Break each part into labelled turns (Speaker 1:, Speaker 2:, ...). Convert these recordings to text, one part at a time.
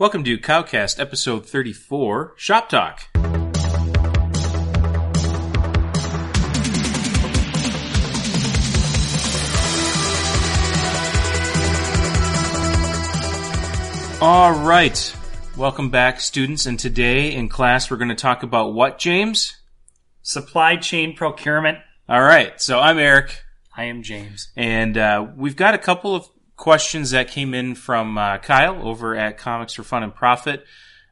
Speaker 1: Welcome to Cowcast episode 34, Shop Talk. All right. Welcome back, students. And today in class, we're going to talk about what, James?
Speaker 2: Supply chain procurement.
Speaker 1: All right. So I'm Eric,
Speaker 2: I am James.
Speaker 1: and uh, we've got a couple of questions that came in from uh, Kyle over at Comics for Fun and Profit,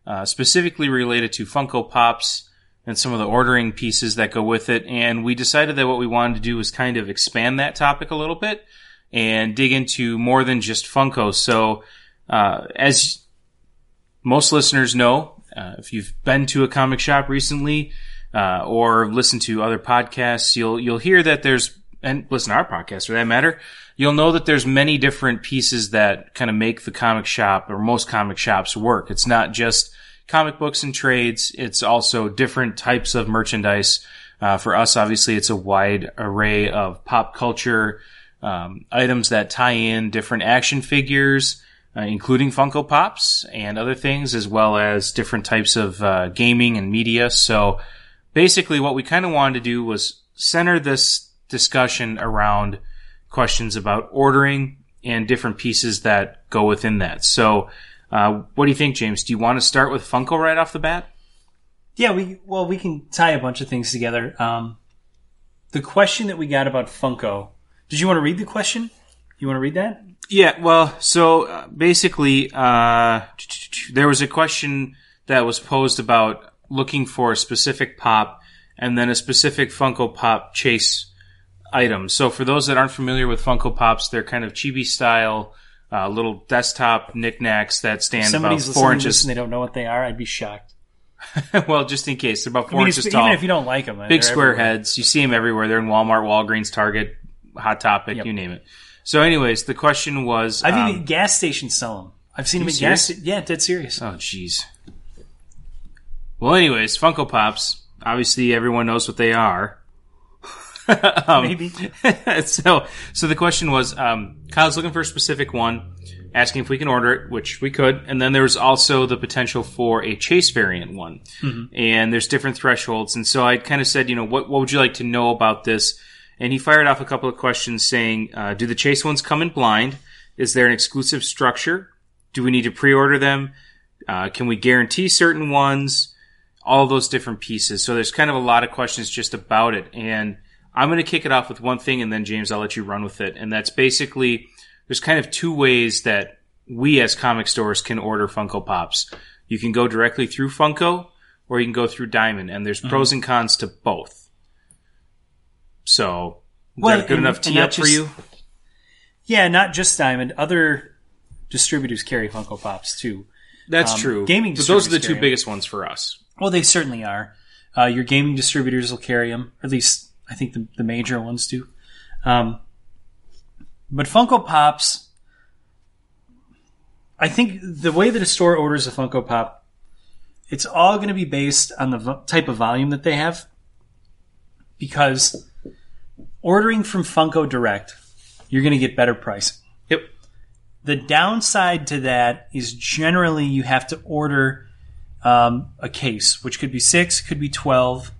Speaker 1: uh, specifically related to Funko Pops and some of the ordering pieces that go with it. And we decided that what we wanted to do was kind of expand that topic a little bit and dig into more than just Funko. So, uh, as most listeners know, uh, if you've been to a comic shop recently uh, or listened to other podcasts, you'll you'll hear that there's and listen to our podcast for that matter. You'll know that there's many different pieces that kind of make the comic shop or most comic shops work. It's not just comic books and trades. It's also different types of merchandise. Uh, for us, obviously, it's a wide array of pop culture um, items that tie in different action figures, uh, including Funko Pops and other things, as well as different types of uh, gaming and media. So basically, what we kind of wanted to do was center this discussion around questions about ordering and different pieces that go within that. So, uh, what do you think, James? Do you want to start with Funko right off the bat?
Speaker 2: Yeah, we well we can tie a bunch of things together. Um, the question that we got about Funko. Did you want to read the question? You want to read that?
Speaker 1: Yeah, well, so uh, basically, uh, there was a question that was posed about looking for a specific pop and then a specific Funko Pop chase item. So for those that aren't familiar with Funko Pops, they're kind of chibi style, uh, little desktop knickknacks that stand about four
Speaker 2: listening to this
Speaker 1: inches.
Speaker 2: and they don't know what they are. I'd be shocked.
Speaker 1: well, just in case, they're about
Speaker 2: I
Speaker 1: four
Speaker 2: mean,
Speaker 1: inches tall.
Speaker 2: even if you don't like them,
Speaker 1: big square heads. You see them everywhere. They're in Walmart, Walgreens, Target, Hot Topic,
Speaker 2: Yep.
Speaker 1: you name it. So, anyways, the question was,
Speaker 2: I've
Speaker 1: um,
Speaker 2: even gas stations sell them. I've seen them at gas. Yeah, dead serious.
Speaker 1: Oh, jeez. Well, anyways, Funko Pops. Obviously, everyone knows what they are. um,
Speaker 2: Maybe.
Speaker 1: so, so the question was, um, Kyle's looking for a specific one, asking if we can order it, which we could, and then there was also the potential for a chase variant one, and there's different thresholds, and so I kind of said, you know, what what would you like to know about this? And he fired off a couple of questions saying, uh, do the chase ones come in blind? Is there an exclusive structure? Do we need to pre-order them? Uh, can we guarantee certain ones? All those different pieces. So there's kind of a lot of questions just about it. And I'm going to kick it off with one thing and then James, I'll let you run with it. And that's basically, there's kind of two ways that we as comic stores can order Funko Pops. You can go directly through Funko or you can go through Diamond and there's pros and cons to both. So, is
Speaker 2: Well,
Speaker 1: good
Speaker 2: and-
Speaker 1: enough tee up for you?
Speaker 2: Yeah, not just Diamond. Other distributors carry Funko Pops too.
Speaker 1: That's
Speaker 2: um,
Speaker 1: true.
Speaker 2: gaming
Speaker 1: but those are the two biggest ones for us.
Speaker 2: Well, they certainly are. Uh, your gaming distributors will carry them, at least I think the, the major ones do. Um, but Funko Pops, I think the way that a store orders a Funko Pop, it's all going to be based on the vo- type of volume that they have. Because ordering from Funko Direct, you're going to get better pricing.
Speaker 1: Yep.
Speaker 2: The downside to that is generally you have to order um, a case, which could be six, could be twelve.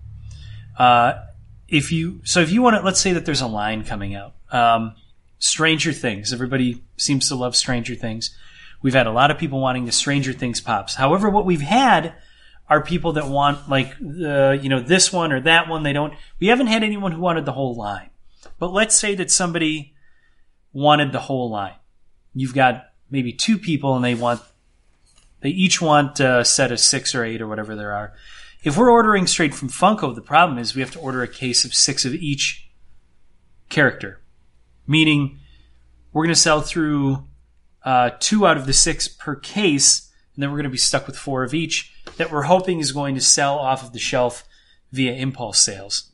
Speaker 2: Uh, if you so, if you want to, let's say that there's a line coming out. Um, Stranger Things. Everybody seems to love Stranger Things. We've had a lot of people wanting the Stranger Things pops. However, what we've had are people that want like the you know this one or that one. They don't. We haven't had anyone who wanted the whole line. But let's say that somebody wanted the whole line. You've got maybe two people and they want they each want a set of six or eight or whatever there are. If we're ordering straight from Funko, the problem is we have to order a case of six of each character. Meaning, we're going to sell through uh, two out of the six per case, and then we're going to be stuck with four of each that we're hoping is going to sell off of the shelf via impulse sales.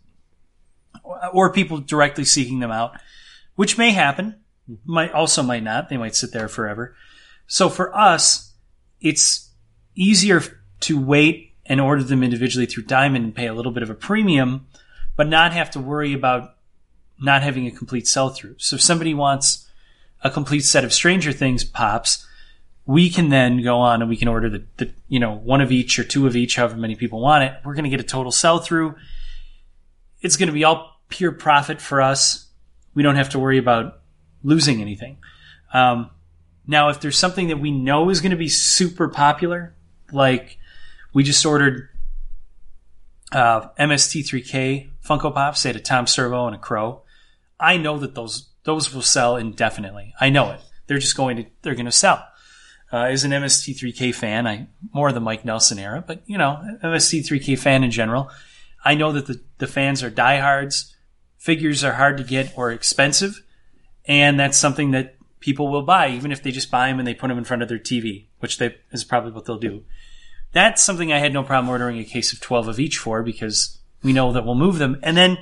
Speaker 2: Or people directly seeking them out, which may happen, might also might not. They might sit there forever. So for us, it's easier to wait and order them individually through Diamond and pay a little bit of a premium, but not have to worry about not having a complete sell through. So if somebody wants a complete set of Stranger Things pops, we can then go on and we can order the, the you know one of each or two of each, however many people want it. We're going to get a total sell through. It's going to be all pure profit for us. We don't have to worry about losing anything. Um, now, if there's something that we know is going to be super popular, like we just ordered uh, MST3K Funko Pops, they had a Tom Servo and a Crow. I know that those those will sell indefinitely. I know it. They're just going to they're going to sell. Uh, as an MST3K fan, I more the Mike Nelson era, but you know, MST3K fan in general, I know that the, the fans are diehards. Figures are hard to get or expensive, and that's something that people will buy, even if they just buy them and they put them in front of their TV, which they, is probably what they'll do. That's something I had no problem ordering a case of 12 of each for because we know that we'll move them. And then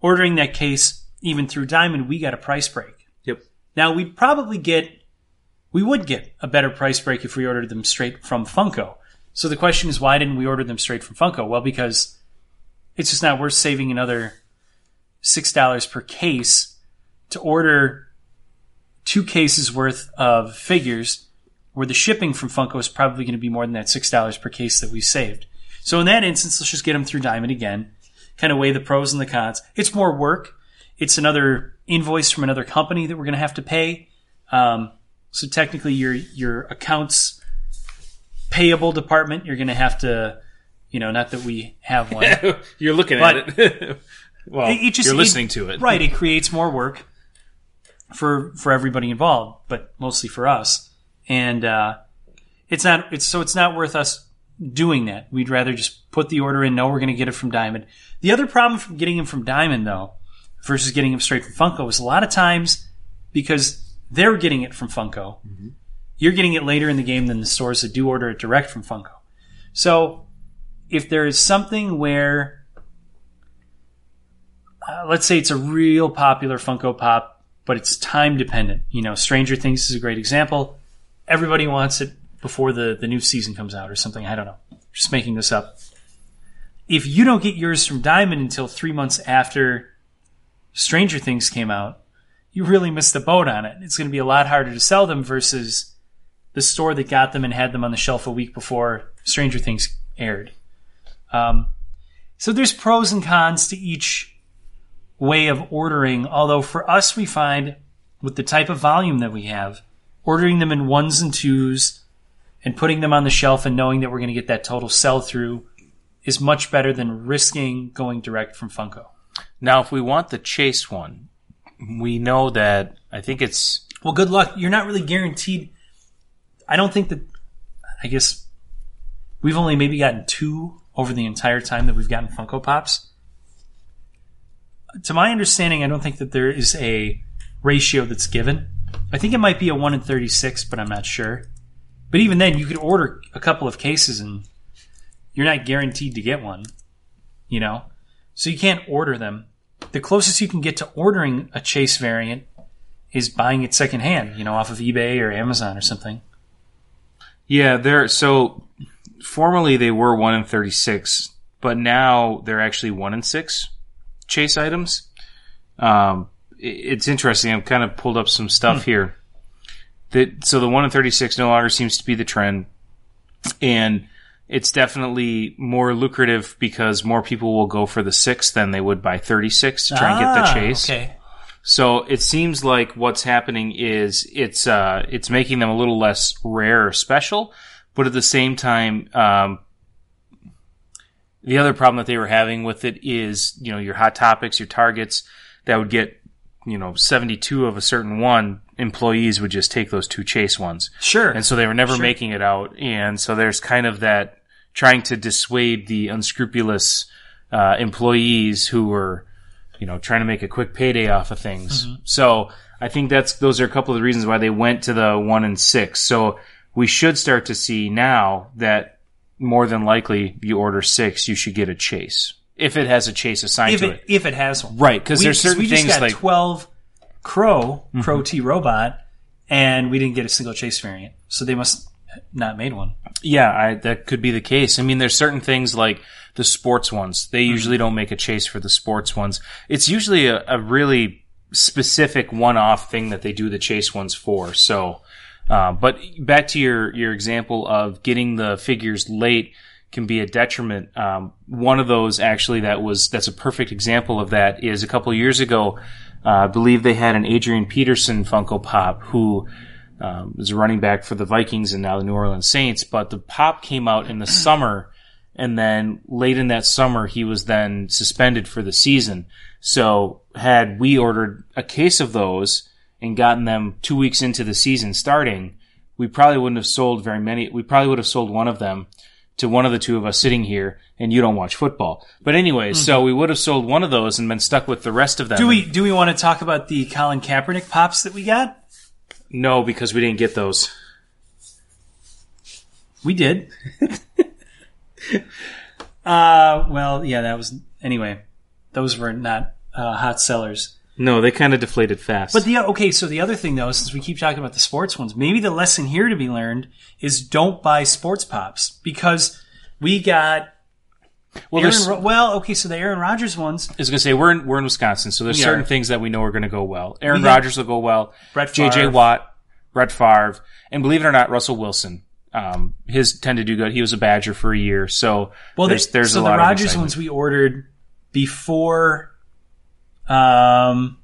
Speaker 2: ordering that case even through Diamond, we got a price break.
Speaker 1: Yep.
Speaker 2: Now we'd probably get, we would get a better price break if we ordered them straight from Funko. So the question is, why didn't we order them straight from Funko? Well, because it's just not worth saving another $6 per case to order two cases worth of figures where the shipping from Funko is probably going to be more than that $6 per case that we saved. So in that instance, let's just get them through Diamond again, kind of weigh the pros and the cons. It's more work. It's another invoice from another company that we're going to have to pay. Um, so technically your, your accounts payable department, you're going to have to, you know, not that we have one.
Speaker 1: You're looking at it. well,
Speaker 2: It- it just-
Speaker 1: you're
Speaker 2: it-
Speaker 1: listening to it.
Speaker 2: right. It creates more work for for everybody involved, but mostly for us. And uh, it's not it's so it's not worth us doing that. We'd rather just put the order in, know we're going to get it from Diamond. The other problem from getting them from Diamond though, versus getting them straight from Funko, is a lot of times because they're getting it from Funko, you're getting it later in the game than the stores that do order it direct from Funko. So if there is something where uh, let's say it's a real popular Funko Pop, but it's time dependent. You know, Stranger Things is a great example. Everybody wants it before the, the new season comes out or something. I don't know. Just making this up. If you don't get yours from Diamond until three months after Stranger Things came out, you really missed the boat on it. It's going to be a lot harder to sell them versus the store that got them and had them on the shelf a week before Stranger Things aired. Um, so there's pros and cons to each way of ordering. Although for us, we find with the type of volume that we have, ordering them in ones and twos and putting them on the shelf and knowing that we're going to get that total sell through is much better than risking going direct from Funko.
Speaker 1: Now, if we want the chase one, we know that I think it's
Speaker 2: Well, good luck. You're not really guaranteed. I don't think that. I guess we've only maybe gotten two over the entire time that we've gotten Funko Pops. To my understanding, I don't think that there is a ratio that's given. I think it might be a 1 in 36, but I'm not sure. But even then, you could order a couple of cases and you're not guaranteed to get one, you know? So you can't order them. The closest you can get to ordering a Chase variant is buying it secondhand, you know, off of eBay or Amazon or something.
Speaker 1: yeah. They're so formerly they were one in thirty six, but now they're actually one in six chase items. Um, it's interesting. I've kind of pulled up some stuff here. That so the one in thirty six no longer seems to be the trend, and it's definitely more lucrative because more people will go for the six than they would buy thirty six to try and get the
Speaker 2: Ah,
Speaker 1: chase.
Speaker 2: Okay.
Speaker 1: So it seems like what's happening is it's uh, it's making them a little less rare or special, but at the same time, um, the other problem that they were having with it is you know your hot topics, your targets that would get you know seventy two of a certain one. Employees would just take those two chase ones,
Speaker 2: Sure.
Speaker 1: and so they were never
Speaker 2: Sure.
Speaker 1: making it out. And so there's kind of that trying to dissuade the unscrupulous uh, employees who were, you know, trying to make a quick payday off of things. So I think that's those are a couple of the reasons why they went to the one and six. So we should start to see now that more than likely you order six, you should get a chase if it has a chase assigned
Speaker 2: if
Speaker 1: to
Speaker 2: it,
Speaker 1: it.
Speaker 2: if it has one.
Speaker 1: Right, because there's certain
Speaker 2: we just
Speaker 1: things
Speaker 2: got
Speaker 1: like Mm-hmm.
Speaker 2: 12 Crow, Crow T Robot, and we didn't get a single chase variant. So they must not made one.
Speaker 1: Yeah, I, that could be the case. I mean, there's certain things like the sports ones. They usually don't make a chase for the sports ones. It's usually a, a really specific one-off thing that they do the chase ones for. So, Uh, but back to your your example of getting the figures late can be a detriment. Um, one of those actually that was that's a perfect example of that is a couple years ago. Uh, I believe they had an Adrian Peterson Funko Pop who um, was a running back for the Vikings and now the New Orleans Saints. But the pop came out in the summer, and then late in that summer he was then suspended for the season. So had we ordered a case of those and gotten them two weeks into the season starting, we probably wouldn't have sold very many. We probably would have sold one of them to one of the two of us sitting here and you don't watch football. But anyways, so we would have sold one of those and been stuck with the rest of them.
Speaker 2: Do we do we want to talk about the Colin Kaepernick pops that we got?
Speaker 1: No, because we didn't get those.
Speaker 2: We did. uh, well, yeah, that was anyway. Those were not uh, hot sellers.
Speaker 1: No, they kind of deflated fast.
Speaker 2: But the okay, so the other thing though, since we keep talking about the sports ones, maybe the lesson here to be learned is don't buy sports pops because we got
Speaker 1: well,
Speaker 2: Aaron, Ro- well, okay, so the Aaron Rodgers ones,
Speaker 1: I was gonna say we're in we're in Wisconsin, so there's
Speaker 2: We
Speaker 1: certain
Speaker 2: are.
Speaker 1: things that we know are gonna go well. Aaron
Speaker 2: We got-
Speaker 1: Rodgers will go well.
Speaker 2: Brett Favre.
Speaker 1: J.J.
Speaker 2: Favre.
Speaker 1: Watt, Brett Favre, and believe it or not, Russell Wilson. Um, his tend to do good. He was a Badger for a year, so
Speaker 2: well,
Speaker 1: there's
Speaker 2: the,
Speaker 1: there's
Speaker 2: so
Speaker 1: a
Speaker 2: the
Speaker 1: lot of
Speaker 2: Rodgers
Speaker 1: excitement.
Speaker 2: ones we ordered before, um,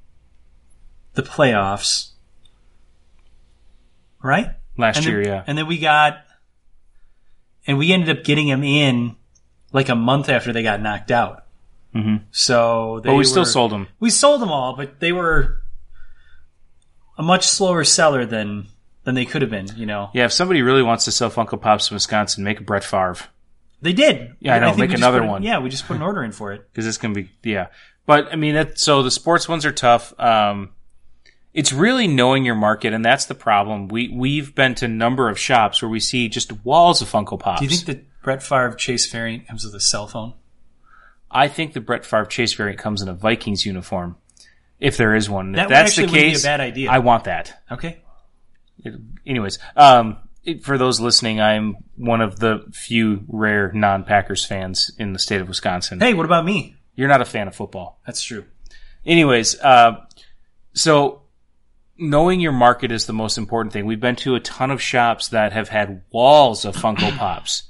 Speaker 2: the playoffs, right?
Speaker 1: last
Speaker 2: and
Speaker 1: year.
Speaker 2: then,
Speaker 1: yeah,
Speaker 2: And then we got, and we ended up getting them in like a month after they got knocked out.
Speaker 1: Mhm.
Speaker 2: So they
Speaker 1: but we still sold them.
Speaker 2: We sold them all, but they were a much slower seller than than they could have been. You know,
Speaker 1: Yeah, if somebody really wants to sell Funko Pops in Wisconsin, make a Brett Favre
Speaker 2: they did.
Speaker 1: Yeah, I know.
Speaker 2: think
Speaker 1: Make another one.
Speaker 2: Yeah, we just put an order in for it.
Speaker 1: because this can be yeah. But I mean, that, so the sports ones are tough. Um, it's really knowing your market, and that's the problem. We we've been to a number of shops where we see just walls of Funko Pops.
Speaker 2: Do you think the Brett Favre Chase variant comes with a cell phone?
Speaker 1: I think the Brett Favre Chase variant comes in a Vikings uniform, if there is one.
Speaker 2: That
Speaker 1: if
Speaker 2: would
Speaker 1: that's the
Speaker 2: be a bad idea.
Speaker 1: I want that.
Speaker 2: Okay.
Speaker 1: Anyways, um, it- for those listening, I'm one of the few rare non-Packers fans in the state of Wisconsin.
Speaker 2: Hey, what about me?
Speaker 1: You're not a fan of football.
Speaker 2: That's true.
Speaker 1: Anyways, uh, so knowing your market is the most important thing. We've been to a ton of shops that have had walls of Funko Pops,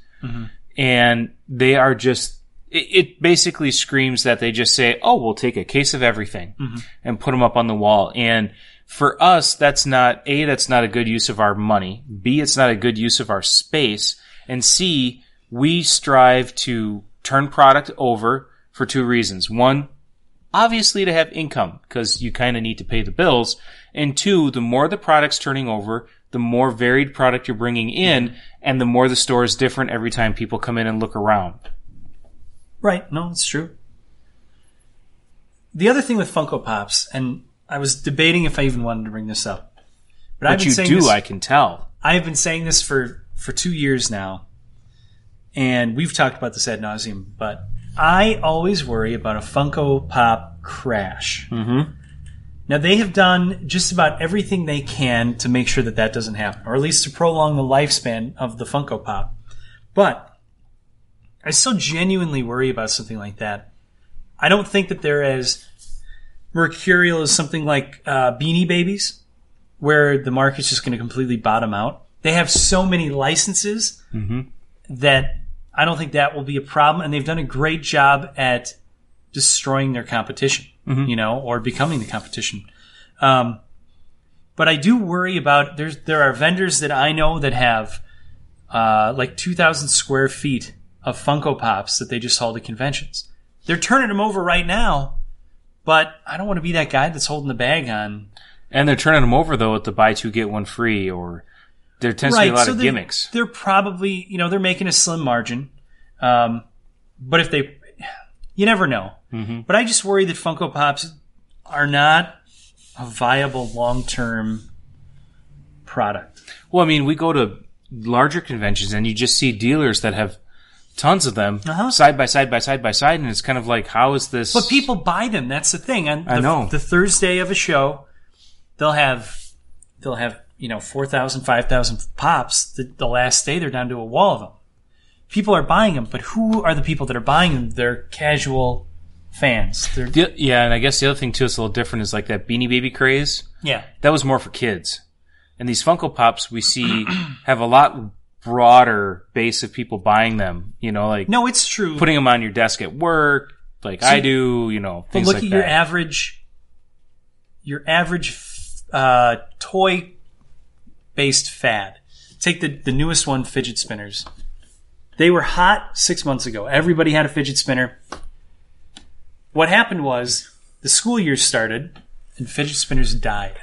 Speaker 1: and they are just. It, it basically screams that they just say, "Oh, we'll take a case of everything and put them up on the wall." And for us, that's not a. That's not a good use of our money. B. It's not a good use of our space. And C. We strive to turn product over for two reasons. One, obviously to have income because you kind of need to pay the bills. And two, the more the product's turning over, the more varied product you're bringing in, and the more the store is different every time people come in and look around.
Speaker 2: Right. No, it's true. The other thing with Funko Pops, and I was debating if I even wanted to bring this up, but, I've been
Speaker 1: you
Speaker 2: saying
Speaker 1: do,
Speaker 2: this,
Speaker 1: I can tell.
Speaker 2: I've been saying this for for two years now, and we've talked about this ad nauseum. But I always worry about a Funko Pop crash.
Speaker 1: Mm-hmm.
Speaker 2: Now they have done just about everything they can to make sure that that doesn't happen, or at least to prolong the lifespan of the Funko Pop. But I still genuinely worry about something like that. I don't think that they're as mercurial as something like uh, Beanie Babies, where the market's just going to completely bottom out. They have so many licenses that I don't think that will be a problem, and they've done a great job at destroying their competition, you know, or becoming the competition. Um, but I do worry about there's there are vendors that I know that have uh, like 2,000 square feet of Funko Pops that they just haul to conventions. They're turning them over right now, but I don't want to be that guy that's holding the bag on.
Speaker 1: And they're turning them over though at the buy two get one free, or there tends to be a lot of
Speaker 2: they're-
Speaker 1: gimmicks.
Speaker 2: They're probably, you know, they're making a slim margin. Um, but if they, you never know.
Speaker 1: Mm-hmm.
Speaker 2: But I just worry that Funko Pops are not a viable long term product.
Speaker 1: Well, I mean, we go to larger conventions and you just see dealers that have tons of them
Speaker 2: Uh-huh.
Speaker 1: side by side by side by side, and it's kind of like, how is this?
Speaker 2: But people buy them. That's the thing. And
Speaker 1: I know.
Speaker 2: the Thursday of a show, they'll have they'll have you know 4,000, 5,000 pops. The, the last day, they're down to a wall of them. People are buying them, but who are the people that are buying them? They're casual fans. They're
Speaker 1: The- yeah, and I guess the other thing too is a little different is like that Beanie Baby craze.
Speaker 2: yeah.
Speaker 1: That was more for kids, And these Funko Pops we see have a lot broader base of people buying them. You know, like
Speaker 2: No, it's true.
Speaker 1: putting them on your desk at work, like I do. You know,
Speaker 2: but look
Speaker 1: like
Speaker 2: at your average, your average uh, toy based fad. Take the the newest one, fidget spinners. They were hot six months ago. Everybody had a fidget spinner. What happened was the school year started and fidget spinners died.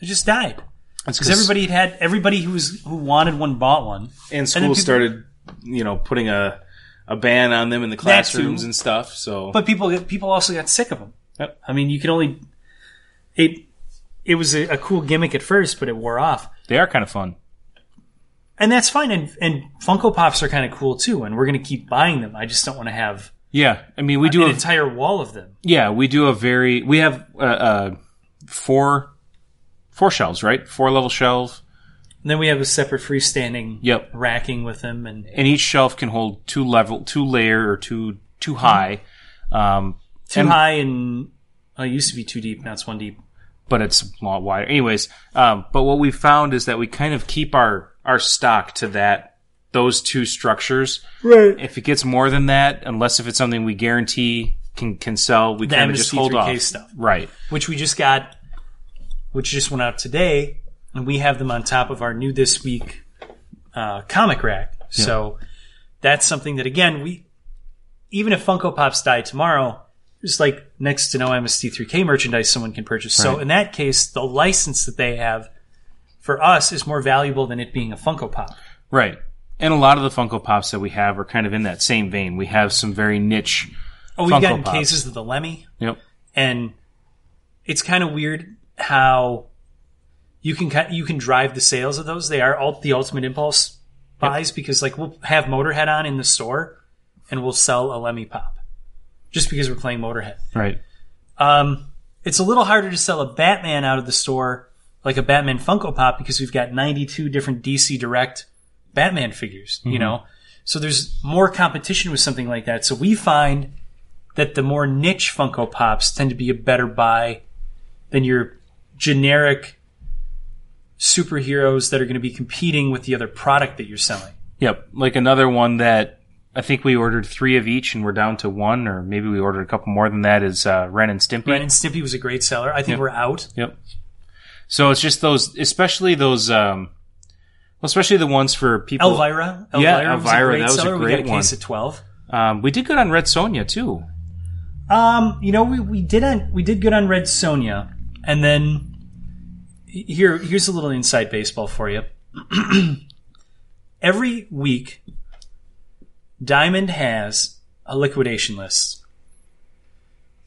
Speaker 2: They just died because everybody had everybody who was who wanted one bought one.
Speaker 1: and school
Speaker 2: people-
Speaker 1: started, you know, putting a a ban on them in the classrooms and stuff. So
Speaker 2: But people people also got sick of them.
Speaker 1: Yep.
Speaker 2: I mean, you can only it. It was a, a cool gimmick at first, but it wore off,
Speaker 1: they are kind of fun.
Speaker 2: and that's fine. And and Funko Pops are kind of cool too, and we're going to keep buying them. I just don't want to have
Speaker 1: Yeah, I mean, we do
Speaker 2: an
Speaker 1: a
Speaker 2: entire wall of them.
Speaker 1: yeah, we do a very we have uh, uh four four shelves, right? Four level shelves.
Speaker 2: And then we have a separate freestanding
Speaker 1: Yep.
Speaker 2: racking with them, and
Speaker 1: and each shelf can hold two level, two layer, or two too high. Um,
Speaker 2: too
Speaker 1: And-
Speaker 2: high and it used to be too deep. Now it's one deep.
Speaker 1: But it's a lot wider. Anyways, um, but what we found is that we kind of keep our our stock to that those two structures.
Speaker 2: Right.
Speaker 1: If it gets more than that, unless if it's something we guarantee can can sell, we
Speaker 2: The
Speaker 1: kind of just hold off.
Speaker 2: MST3K stuff.
Speaker 1: Right.
Speaker 2: which we just got, which just went out today, and we have them on top of our new this week uh, comic rack. So that's something that again we, even if Funko Pops die tomorrow, there's like next to no MST3K merchandise someone can purchase. So in that case, the license that they have for us is more valuable than it being a Funko Pop.
Speaker 1: Right. And a lot of the Funko Pops that we have are kind of in that same vein. We have some very niche.
Speaker 2: Oh, we've
Speaker 1: Funko
Speaker 2: gotten
Speaker 1: Pops.
Speaker 2: cases of the Lemmy.
Speaker 1: Yep.
Speaker 2: and it's kind of weird how you can you can drive the sales of those. They are all the ultimate impulse buys because like we'll have Motorhead on in the store and we'll sell a Lemmy pop just because we're playing Motorhead.
Speaker 1: Right.
Speaker 2: Um, it's a little harder to sell a Batman out of the store like a Batman Funko Pop because we've got 92 different DC Direct Batman figures, you know. So there's more competition with something like that. So we find that the more niche Funko Pops tend to be a better buy than your generic superheroes that are going to be competing with the other product that you're selling.
Speaker 1: Yep. Like another one that I think we ordered three of each and we're down to one, or maybe we ordered a couple more than that is uh, Ren and Stimpy.
Speaker 2: Ren and Stimpy was a great seller. I think
Speaker 1: Yep.
Speaker 2: we're out.
Speaker 1: Yep. So it's just those, especially those, um, well, especially the ones for people.
Speaker 2: Elvira.
Speaker 1: Yeah,
Speaker 2: Elvira was a
Speaker 1: Elvira,
Speaker 2: great
Speaker 1: that was a
Speaker 2: seller. we
Speaker 1: great
Speaker 2: got a case at 12.
Speaker 1: Um, we did good on Red Sonja too.
Speaker 2: Um, you know, we, we did on, we did good on Red Sonja, and then here here's a little inside baseball for you. Every week, Diamond has a liquidation list.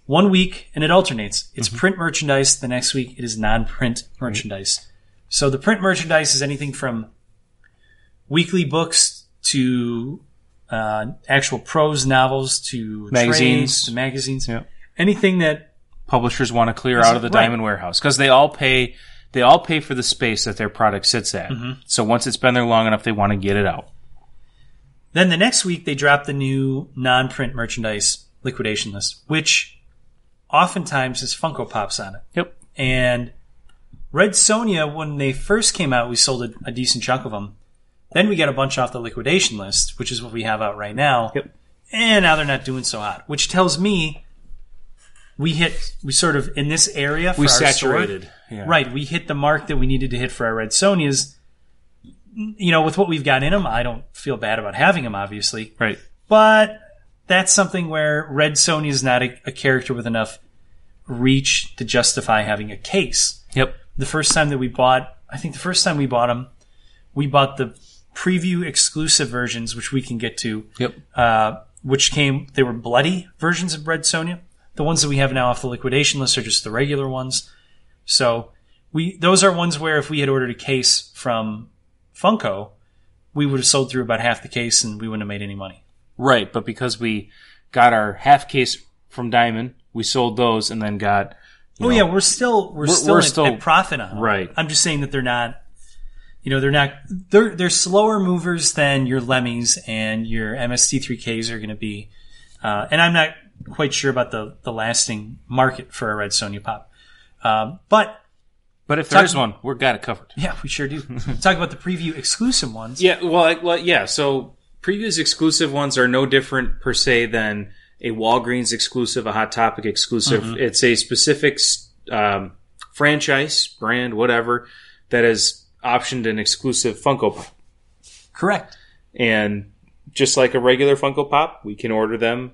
Speaker 2: One week, and it alternates. It's print merchandise. The next week, it is non-print merchandise. So the print merchandise is anything from weekly books to uh, actual prose novels to
Speaker 1: Magazines.
Speaker 2: trades to magazines.
Speaker 1: Yeah.
Speaker 2: Anything that
Speaker 1: Publishers want to clear out of the
Speaker 2: Right.
Speaker 1: Diamond Warehouse because they all pay, they all pay for the space that their product sits at.
Speaker 2: Mm-hmm.
Speaker 1: So once it's been there long enough, they want to get it out.
Speaker 2: Then the next week they drop the new non-print merchandise liquidation list, which oftentimes has Funko Pops on it.
Speaker 1: Yep.
Speaker 2: And Red Sonja, when they first came out, we sold a, a decent chunk of them. Then we got a bunch off the liquidation list, which is what we have out right now.
Speaker 1: Yep.
Speaker 2: And now they're not doing so hot, which tells me we hit we sort of in this area for
Speaker 1: We
Speaker 2: our store-
Speaker 1: saturated. Yeah.
Speaker 2: Right, we hit the mark that we needed to hit for our Red Sonjas. You know, with what we've got in them, I don't feel bad about having them, obviously.
Speaker 1: Right.
Speaker 2: But that's something where Red Sony is not a, a character with enough reach to justify having a case.
Speaker 1: Yep.
Speaker 2: The first time that we bought, I think the first time we bought them, we bought the preview exclusive versions, which we can get to,
Speaker 1: Yep.
Speaker 2: uh, which came, they were bloody versions of Red Sonja. The ones that we have now off the liquidation list are just the regular ones. So we, those are ones where if we had ordered a case from Funko, we would have sold through about half the case and we wouldn't have made any money.
Speaker 1: Right. But because we got our half case from Diamond, we sold those and then got.
Speaker 2: Oh
Speaker 1: know,
Speaker 2: yeah, we're still we're,
Speaker 1: We're-
Speaker 2: still,
Speaker 1: we're
Speaker 2: at,
Speaker 1: still-
Speaker 2: at profit on them.
Speaker 1: Right.
Speaker 2: I'm just saying that they're not. You know, they're not. They're they're slower movers than your Lemmys and your MST3Ks are going to be. Uh, and I'm not quite sure about the the lasting market for a Red Sonja Pop. Um, but
Speaker 1: But if
Speaker 2: Talk-
Speaker 1: there's one, we're got it covered.
Speaker 2: Yeah, we sure do. Talk about the preview exclusive ones.
Speaker 1: Yeah, well, like, well, yeah. So Previews exclusive ones are no different per se than a Walgreens exclusive, a Hot Topic exclusive. It's a specific um, franchise, brand, whatever, that has optioned an exclusive Funko Pop.
Speaker 2: Correct.
Speaker 1: And just like a regular Funko Pop, we can order them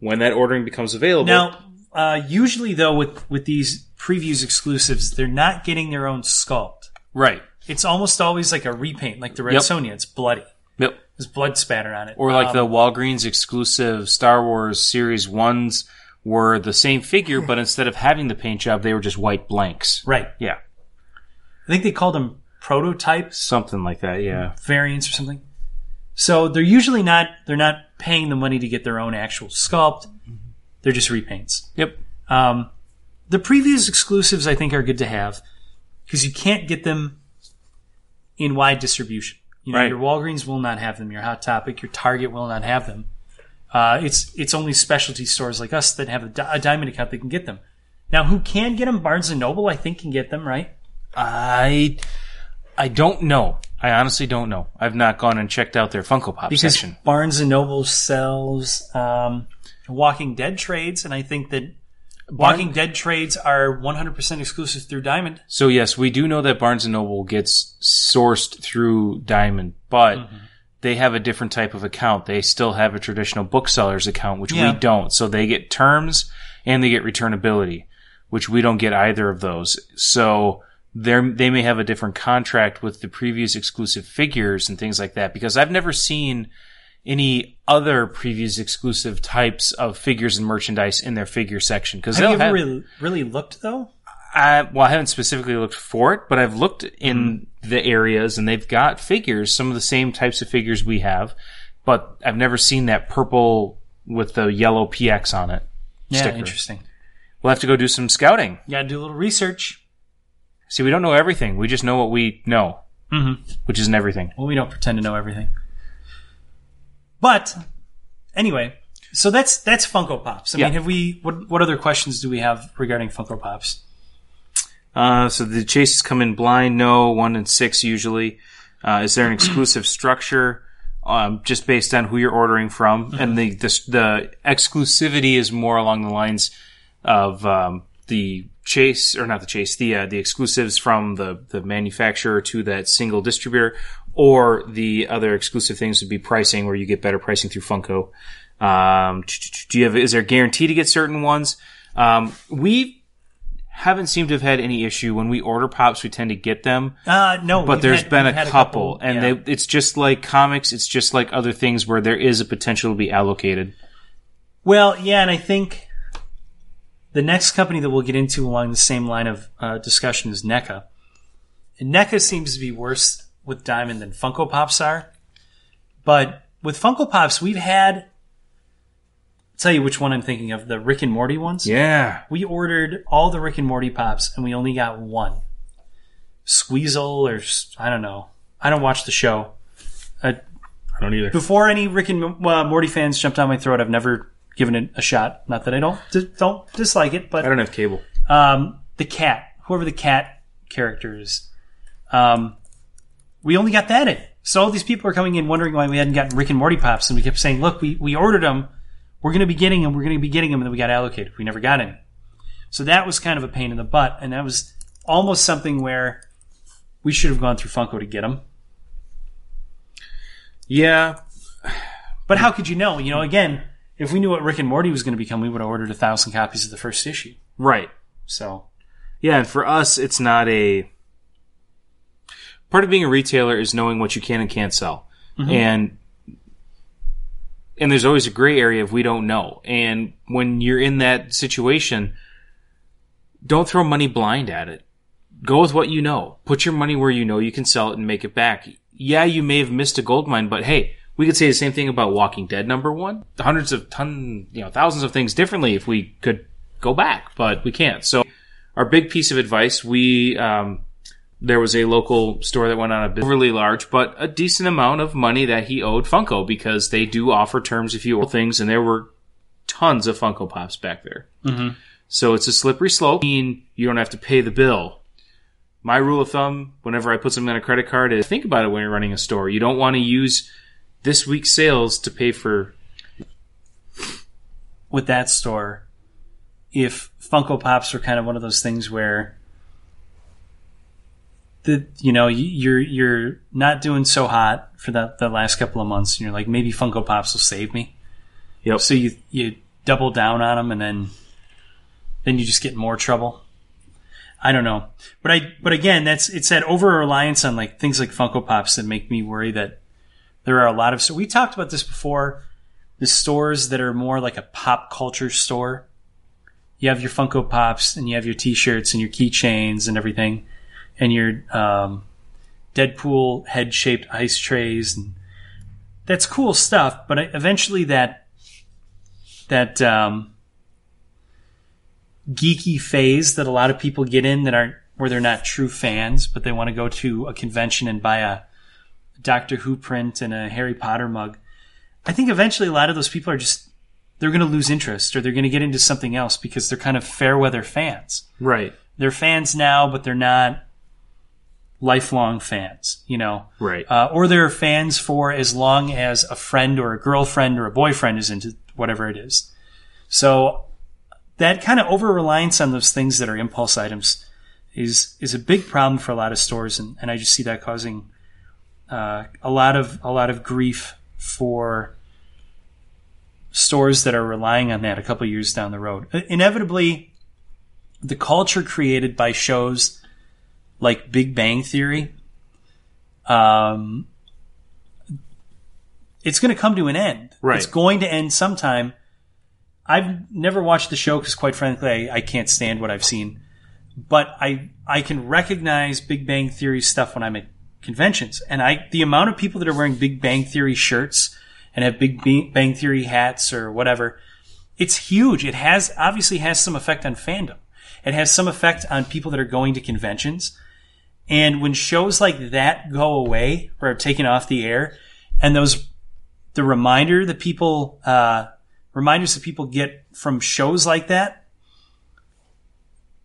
Speaker 1: when that ordering becomes available.
Speaker 2: Now, uh, usually though, with with these previews exclusives, they're not getting their own sculpt.
Speaker 1: right.
Speaker 2: It's almost always like a repaint, like the Red
Speaker 1: Yep.
Speaker 2: Sonja. It's bloody.
Speaker 1: Yep.
Speaker 2: There's blood spatter on it.
Speaker 1: Or like
Speaker 2: Um,
Speaker 1: the Walgreens exclusive Star Wars Series 1s were the same figure, but instead of having the paint job, they were just white blanks.
Speaker 2: right.
Speaker 1: Yeah.
Speaker 2: I think they called them prototypes,
Speaker 1: Something like that, yeah.
Speaker 2: variants, or something. So they're usually not they're not paying the money to get their own actual sculpt. They're just repaints.
Speaker 1: Yep.
Speaker 2: Um, the previews exclusives I think are good to have because you can't get them in wide distribution. You know,
Speaker 1: Right.
Speaker 2: your Walgreens will not have them. Your Hot Topic, your Target will not have them. Uh, it's it's only specialty stores like us that have a, di- a diamond account that can get them. Now, who can get them? Barnes and Noble, I think, can get them. Right?
Speaker 1: I I don't know. I honestly don't know. I've not gone and checked out their Funko Pop
Speaker 2: Because
Speaker 1: section.
Speaker 2: Barnes and Noble sells um, Walking Dead trades, and I think that Walking Dead trades are 100% exclusive through Diamond.
Speaker 1: So yes, we do know that Barnes and Noble gets sourced through Diamond, but
Speaker 2: Mm-hmm.
Speaker 1: they have a different type of account. They still have a traditional booksellers account, which
Speaker 2: Yeah.
Speaker 1: we don't. So they get terms and they get returnability, which we don't get either of those. So they they may have a different contract with the Previews exclusive figures and things like that because I've never seen any other Previews exclusive types of figures and merchandise in their figure section because
Speaker 2: Have you ever
Speaker 1: have
Speaker 2: really, really looked though?
Speaker 1: I, well, I haven't specifically looked for it, but I've looked in the areas and they've got figures, some of the same types of figures we have, but I've never seen that purple with the yellow PX on it.
Speaker 2: Yeah,
Speaker 1: sticker.
Speaker 2: interesting.
Speaker 1: We'll have to go do some scouting.
Speaker 2: Yeah, do a little research.
Speaker 1: See, we don't know everything. We just know what we know,
Speaker 2: Mm-hmm.
Speaker 1: which isn't everything.
Speaker 2: Well, we don't pretend to know everything. But anyway, so that's that's Funko Pops. I
Speaker 1: Yeah.
Speaker 2: mean, have we? What what other questions do we have regarding Funko Pops?
Speaker 1: Uh, so the chases come in blind, no, one and six usually. Uh, is there an exclusive structure? Um, just based on who you're ordering from, and the, the the exclusivity is more along the lines of um, the chase or not the chase, the uh, the exclusives from the the manufacturer to that single distributor, or the other exclusive things would be pricing, where you get better pricing through Funko. Um, do you have is there a guarantee to get certain ones? Um, we haven't seemed to have had any issue when we order pops. We tend to get them,
Speaker 2: Uh, no,
Speaker 1: but there's
Speaker 2: had-
Speaker 1: been
Speaker 2: we've
Speaker 1: a couple, and
Speaker 2: yeah.
Speaker 1: they, it's just like comics. It's just like other things where there is a potential to be allocated.
Speaker 2: Well, yeah, and I think the next company that we'll get into along the same line of uh, discussion is NECA. And NECA seems to be worse with Diamond than Funko Pops are. But with Funko Pops, we've had. I'll tell you which one I'm thinking of the Rick and Morty ones.
Speaker 1: Yeah,
Speaker 2: We ordered all the Rick and Morty Pops, and we only got one. Squeezle, or I don't know. I don't watch the show. I,
Speaker 1: I don't either.
Speaker 2: before any Rick and uh, Morty fans jumped on my throat, I've never given it a shot. Not that I don't don't dislike it, but I
Speaker 1: don't have cable.
Speaker 2: um, the cat, whoever the cat character is, um, we only got that in. So all these people are coming in wondering why we hadn't gotten Rick and Morty pops, and we kept saying, "Look, we we ordered them. We're going to be getting them. We're going to be getting them," and then we got allocated. We never got any. So that was kind of a pain in the butt, and that was almost something where we should have gone through Funko to get them.
Speaker 1: Yeah,
Speaker 2: But how could you know? You know, again, if we knew what Rick and Morty was going to become, we would have ordered a thousand copies of the first issue.
Speaker 1: right.
Speaker 2: So
Speaker 1: Yeah, and for us, it's not a part of being a retailer is knowing what you can and can't sell, and and there's always a gray area if we don't know. And when you're in that situation, don't throw money blind at it. Go with what you know. Put your money where you know you can sell it and make it back. Yeah, you may have missed a gold mine, but hey, we could say the same thing about Walking Dead number one. Hundreds of ton, you know, thousands of things differently if we could go back, but we can't. So our big piece of advice, we, um, there was a local store that went out of business, really large, but a decent amount of money that he owed Funko because they do offer terms if you order things, and there were tons of Funko Pops back there.
Speaker 2: Mhm.
Speaker 1: So it's a slippery slope. I mean, you don't have to pay the bill, my rule of thumb, whenever I put something on a credit card, is think about it when you're running a store. You don't want to use this week's sales to pay for.
Speaker 2: with that store, if Funko Pops are kind of one of those things where the you know you- you're you're not doing so hot for the the last couple of months, and you're like maybe Funko Pops will save me.
Speaker 1: Yep.
Speaker 2: So you you double down on them, and then then you just get in more trouble. I don't know, but I but again, that's it's that over reliance on like things like Funko Pops that make me worry that there are a lot of. So we talked about this before. The stores that are more like a pop culture store. You have your Funko Pops and you have your T-shirts and your keychains and everything, and your um, Deadpool head-shaped ice trays, and that's cool stuff. But eventually, that that um, geeky phase that a lot of people get in that aren't where they're not true fans, but they want to go to a convention and buy a Doctor Who print and a Harry Potter mug. I think eventually a lot of those people are just they're going to lose interest or they're going to get into something else because they're kind of fair weather fans.
Speaker 1: Right.
Speaker 2: They're fans now, but they're not lifelong fans, you know.
Speaker 1: Right.
Speaker 2: Uh, or they're fans for as long as a friend or a girlfriend or a boyfriend is into whatever it is. So that kind of over reliance on those things that are impulse items is is a big problem for a lot of stores, and, and I just see that causing uh, a lot of a lot of grief for stores that are relying on that a couple years down the road. Inevitably, the culture created by shows like Big Bang Theory, um, it's going to come to an end.
Speaker 1: Right.
Speaker 2: It's going to end sometime. I've never watched the show because, quite frankly, I, I can't stand what I've seen. But I I can recognize Big Bang Theory stuff when I'm at conventions, and I the amount of people that are wearing Big Bang Theory shirts and have Big Bang Theory hats or whatever, it's huge. It has obviously has some effect on fandom. It has some effect on people that are going to conventions. And when shows like that go away or are taken off the air, and those the reminder that people uh, reminders that people get from shows like that,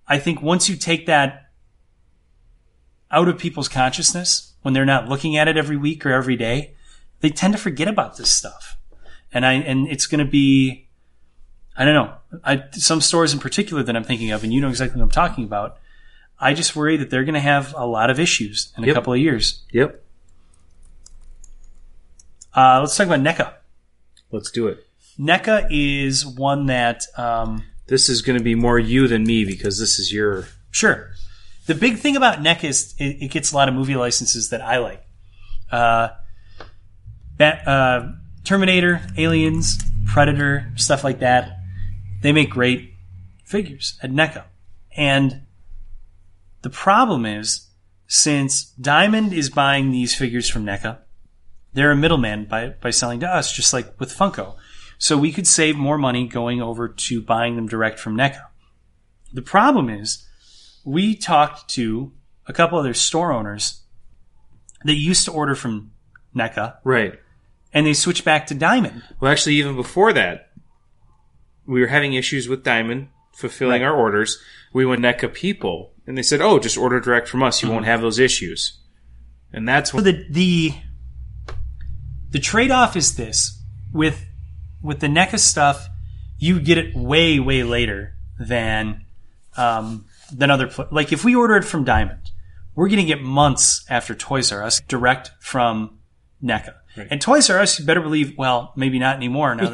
Speaker 2: I think once you take that out of people's consciousness when they're not looking at it every week or every day, they tend to forget about this stuff. And I and it's going to be I don't know. I, some stores in particular that I'm thinking of, and you know exactly what I'm talking about. I just worry that they're going to have a lot of issues in a couple of years.
Speaker 1: Yep.
Speaker 2: Uh, let's talk about NECA.
Speaker 1: Let's do it.
Speaker 2: NECA is one that, um,
Speaker 1: This is going to be more you than me because this is your.
Speaker 2: sure. The big thing about NECA is it, it gets a lot of movie licenses that I like. Uh, Bat, uh, Terminator, Aliens, Predator, stuff like that. They make great figures at NECA. And the problem is, since Diamond is buying these figures from NECA, they're a middleman by, by selling to us, just like with Funko. So we could save more money going over to buying them direct from NECA. The problem is, we talked to a couple other store owners that used to order from NECA,
Speaker 1: Right.
Speaker 2: and they switched back to Diamond.
Speaker 1: Well, actually, even before that, we were having issues with Diamond fulfilling
Speaker 2: Right.
Speaker 1: our orders. We went NECA people, and they said, "Oh, just order direct from us. You won't have those issues." And that's
Speaker 2: So the the the trade off is this with with the NECA stuff, you get it way way later than um, than other pla like if we order it from Diamond, we're getting it months after Toys R Us direct from NECA. And Toys R Us, you better believe, well, maybe not anymore now.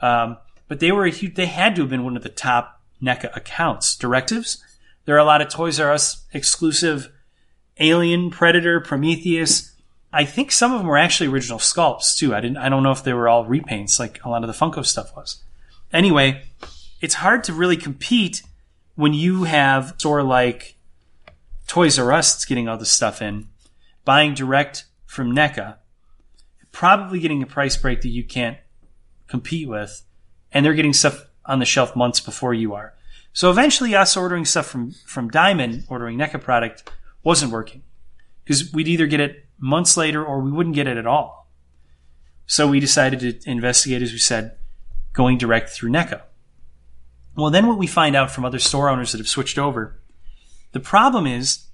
Speaker 2: um, but they were a huge, they had to have been one of the top NECA accounts. Directives. There are a lot of Toys R Us exclusive Alien, Predator, Prometheus. I think some of them were actually original sculpts too. I didn't. I don't know if they were all repaints like a lot of the Funko stuff was. Anyway, it's hard to really compete when you have store like Toys R Us getting all this stuff in, buying direct from NECA, probably getting a price break that you can't compete with, and they're getting stuff on the shelf months before you are. So eventually, us ordering stuff from from Diamond, ordering NECA product, wasn't working because we'd either get it months later or we wouldn't get it at all. So we decided to investigate, as we said, going direct through NECA. Well, then what we find out from other store owners that have switched over, the problem is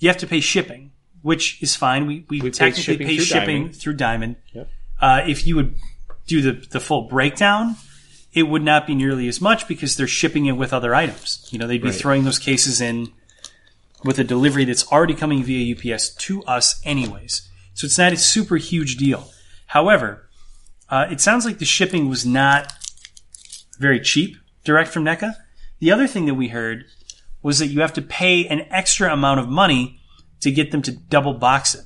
Speaker 2: you have to pay shipping, which is fine. We, we,
Speaker 1: pay
Speaker 2: technically
Speaker 1: shipping
Speaker 2: pay
Speaker 1: through
Speaker 2: shipping
Speaker 1: Diamond.
Speaker 2: through Diamond.
Speaker 1: Yep.
Speaker 2: Uh, if you would do the, the full breakdown, it would not be nearly as much because they're shipping it with other items. You know, they'd be
Speaker 1: Right.
Speaker 2: throwing those cases in with a delivery that's already coming via UPS to us anyways. So it's not a super huge deal. However, uh, it sounds like the shipping was not very cheap direct from NECA. The other thing that we heard was that you have to pay an extra amount of money to get them to double box it.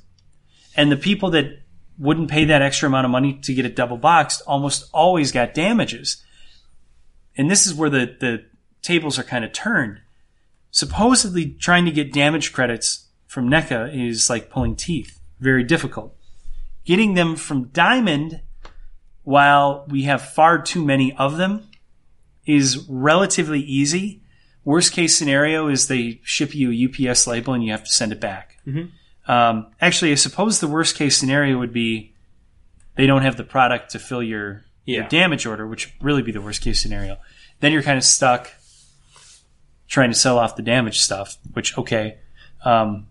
Speaker 2: And the people that wouldn't pay that extra amount of money to get it double boxed almost always got damages. And this is where the, the tables are kind of turned. Supposedly trying to get damage credits from NECA is like pulling teeth. Very difficult. Getting them from Diamond, while we have far too many of them, is relatively easy. Worst case scenario is they ship you a UPS label and you have to send it back. Um, actually, I suppose the worst case scenario would be they don't have the product to fill your
Speaker 1: Yeah.
Speaker 2: damage order, which would really be the worst case scenario. Then you're kind of stuck trying to sell off the damaged stuff, which, okay. Um,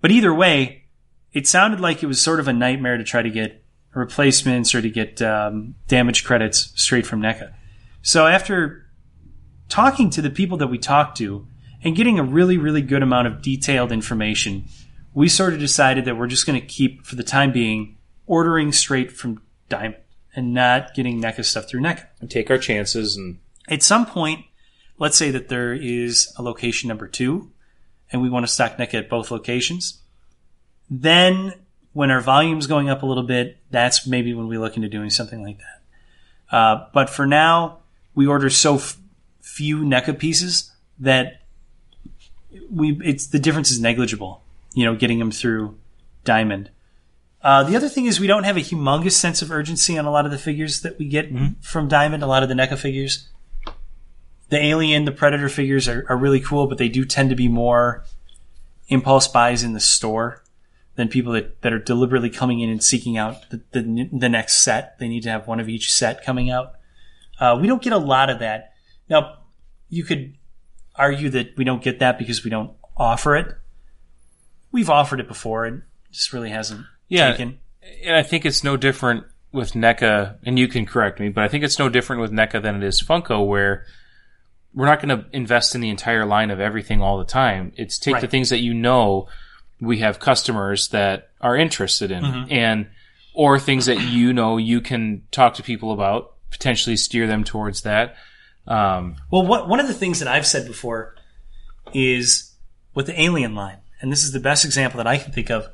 Speaker 2: but either way, it sounded like it was sort of a nightmare to try to get replacements or to get um, damage credits straight from NECA. So after talking to the people that we talked to and getting a really, really good amount of detailed information, we sort of decided that we're just going to keep, for the time being, ordering straight from Diamond and not getting NECA stuff through NECA.
Speaker 1: And take our chances and
Speaker 2: At some point, let's say that there is a location number two and we want to stock NECA at both locations. Then when our volume's going up a little bit, that's maybe when we look into doing something like that. Uh, but for now, we order so f- few NECA pieces that we it's the difference is negligible. You know, getting them through Diamond. Uh, the other thing is we don't have a humongous sense of urgency on a lot of the figures that we get from Diamond. A lot of the NECA figures, the Alien, the Predator figures are, are really cool, but they do tend to be more impulse buys in the store than people that, that are deliberately coming in and seeking out the, the, the next set. They need to have one of each set coming out. Uh, we don't get a lot of that. Now, you could argue that we don't get that because we don't offer it. We've offered it before. It just really hasn't
Speaker 1: Yeah.
Speaker 2: taken.
Speaker 1: and I think it's no different with NECA, and you can correct me, but I think it's no different with NECA than it is Funko, where we're not going to invest in the entire line of everything all the time. It's take the things that you know we have customers that are interested in,
Speaker 2: Mm-hmm.
Speaker 1: and or things that you know you can talk to people about, potentially steer them towards that. Um,
Speaker 2: Well, what, one of the things that I've said before is with the Alien line, and this is the best example that I can think of.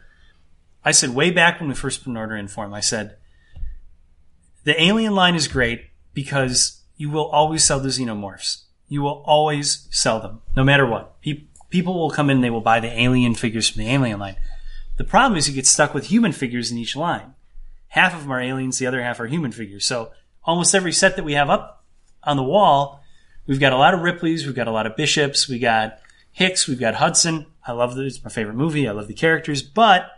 Speaker 2: I said way back when we first put an order in for him, I said, the Alien line is great because you will always sell the xenomorphs. You will always sell them, no matter what. Pe- people will come in they will buy the Alien figures from the Alien line. The problem is you get stuck with human figures in each line. Half of them are aliens, the other half are human figures. So almost every set that we have up on the wall, we've got a lot of Ripley's, we've got a lot of Bishops, we got Hicks, we've got Hudson. I love this; it's my favorite movie. I love the characters, but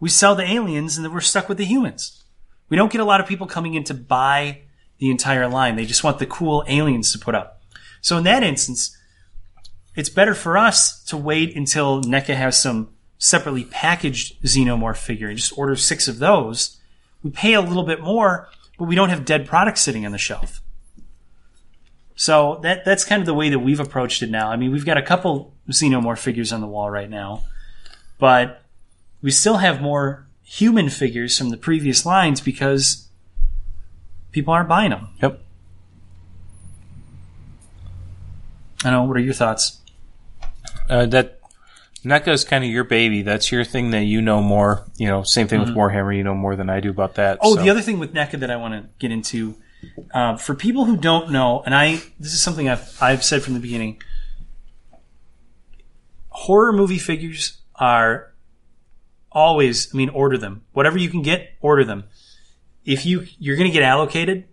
Speaker 2: we sell the aliens and then we're stuck with the humans. We don't get a lot of people coming in to buy the entire line. They just want the cool aliens to put up. So in that instance, it's better for us to wait until NECA has some separately packaged xenomorph figure and just order six of those. We pay a little bit more, but we don't have dead products sitting on the shelf. So that that's kind of the way that we've approached it now. I mean, we've got a couple xenomorph figures on the wall right now, but we still have more human figures from the previous lines because people aren't buying them.
Speaker 1: Yep.
Speaker 2: I know. What are your thoughts?
Speaker 1: uh, that NECA is kind of your baby. That's your thing that you know more. You know, same thing with Warhammer. You know more than I do about that.
Speaker 2: Mm-hmm. Oh,
Speaker 1: so.
Speaker 2: the other thing with NECA that I want to get into, uh, for people who don't know, and I this is something I've I've said from the beginning. Horror movie figures are always, I mean, order them. Whatever you can get, order them. If you you're going to get allocated,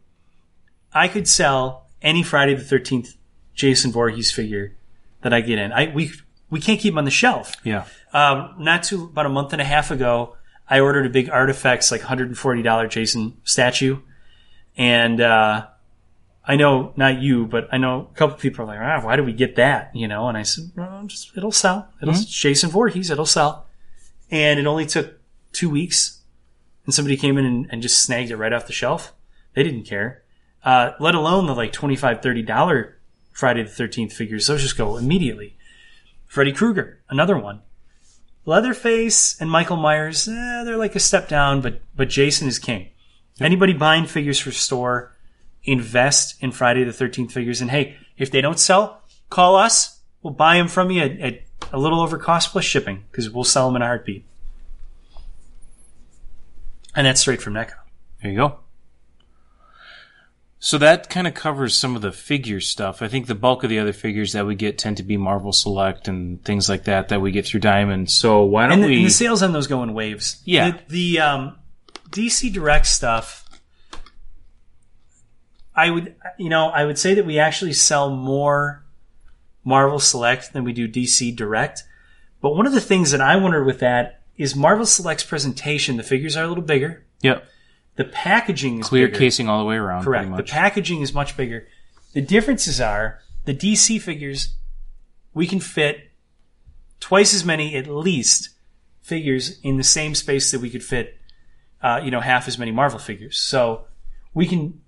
Speaker 2: I could sell any Friday the Thirteenth Jason Voorhees figure that I get in. I we we can't keep them on the shelf.
Speaker 1: yeah.
Speaker 2: Um, not too about a month and a half ago, I ordered a big ARTFX like $140 Jason statue, and uh, I know not you, but I know a couple of people are like, ah, why do we get that? You know, and I said, well, just it'll sell. It'll Jason Voorhees, it'll sell. And it only took two weeks, and somebody came in and, and just snagged it right off the shelf. They didn't care. Uh, let alone the like 25 30 dollar Friday the 13th figures. Those just go immediately. Freddy Krueger, another one. Leatherface and Michael Myers, eh, they're like a step down, but but Jason is king. Anybody buying figures for store, invest in Friday the 13th figures. And hey, if they don't sell, call us. We'll buy them from you at, at a little over cost plus shipping because we'll sell them in a heartbeat. And that's straight from NECA.
Speaker 1: There you go. So that kind of covers some of the figure stuff. I think the bulk of the other figures that we get tend to be Marvel Select and things like that that we get through Diamond. So why don't
Speaker 2: And the,
Speaker 1: we?
Speaker 2: and the sales on those go in waves.
Speaker 1: Yeah.
Speaker 2: The, the um, DC Direct stuff, I would, you know, I would say that we actually sell more Marvel Select than we do DC Direct. But one of the things that I wonder with that is Marvel Select's presentation. The figures are a little bigger.
Speaker 1: yep.
Speaker 2: The packaging is
Speaker 1: Clear
Speaker 2: bigger.
Speaker 1: casing all the way around.
Speaker 2: Correct. The packaging is much bigger. The differences are the DC figures, we can fit twice as many, at least, figures in the same space that we could fit, uh, you know, half as many Marvel figures. So we can.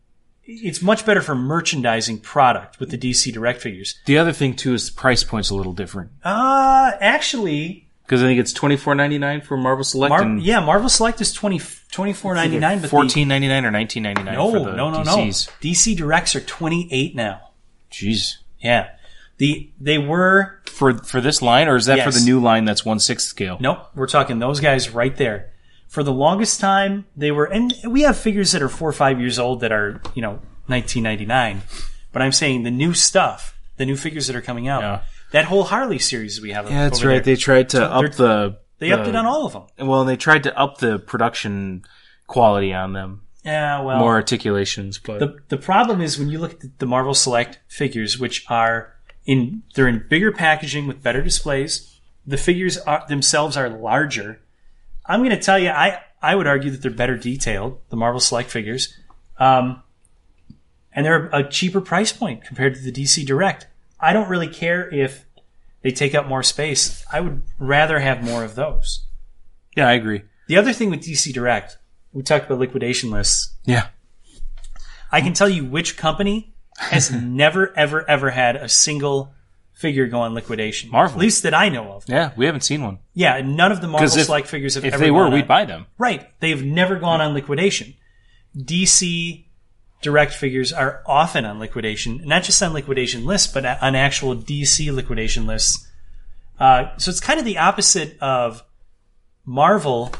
Speaker 2: It's much better for merchandising product with the DC Direct figures.
Speaker 1: the other thing too is the price point's a little different
Speaker 2: Uh, actually,
Speaker 1: because I think it's twenty four ninety nine for Marvel Select
Speaker 2: Mar-
Speaker 1: and
Speaker 2: yeah, Marvel Select is 20, 24.99, but
Speaker 1: fourteen ninety nine or nineteen ninety nine
Speaker 2: no,
Speaker 1: for the
Speaker 2: no, no,
Speaker 1: DCs.
Speaker 2: no. DC Directs are 28 now.
Speaker 1: Jeez.
Speaker 2: Yeah. The, they were
Speaker 1: For for this line, or is that for the new line that's one sixth scale?
Speaker 2: Nope, we're talking those guys right there. For the longest time, they were, and we have figures that are four or five years old that are, you know, 1999. But I'm saying the new stuff, the new figures that are coming out,
Speaker 1: Yeah.
Speaker 2: that whole Harley series we have.
Speaker 1: Yeah, that's right.
Speaker 2: there,
Speaker 1: They tried to
Speaker 2: So
Speaker 1: up the
Speaker 2: they upped it on all of them.
Speaker 1: well, they tried to up the production quality on them,
Speaker 2: Yeah, well,
Speaker 1: more articulations, but
Speaker 2: the the problem is when you look at the, the Marvel Select figures, which are in they're in bigger packaging with better displays. The figures are, themselves are larger. I'm going to tell you, I I would argue that they're better detailed. The Marvel Select figures, um, and they're a cheaper price point compared to the DC Direct. I don't really care if they take up more space. I would rather have more of those.
Speaker 1: yeah, I agree.
Speaker 2: The other thing with DC Direct, we talked about liquidation lists.
Speaker 1: Yeah,
Speaker 2: I can tell you which company has never, ever, ever had a single figure go on liquidation.
Speaker 1: Marvel.
Speaker 2: At least that I know of.
Speaker 1: yeah, we haven't seen one.
Speaker 2: Yeah, none of the Marvel Select figures have ever.
Speaker 1: If
Speaker 2: ever
Speaker 1: they were, we'd
Speaker 2: on-
Speaker 1: buy them.
Speaker 2: Right. They've never gone on liquidation. DC direct figures are often on liquidation, not just on liquidation lists, but on actual DC liquidation lists. Uh, so it's kind of the opposite of Marvel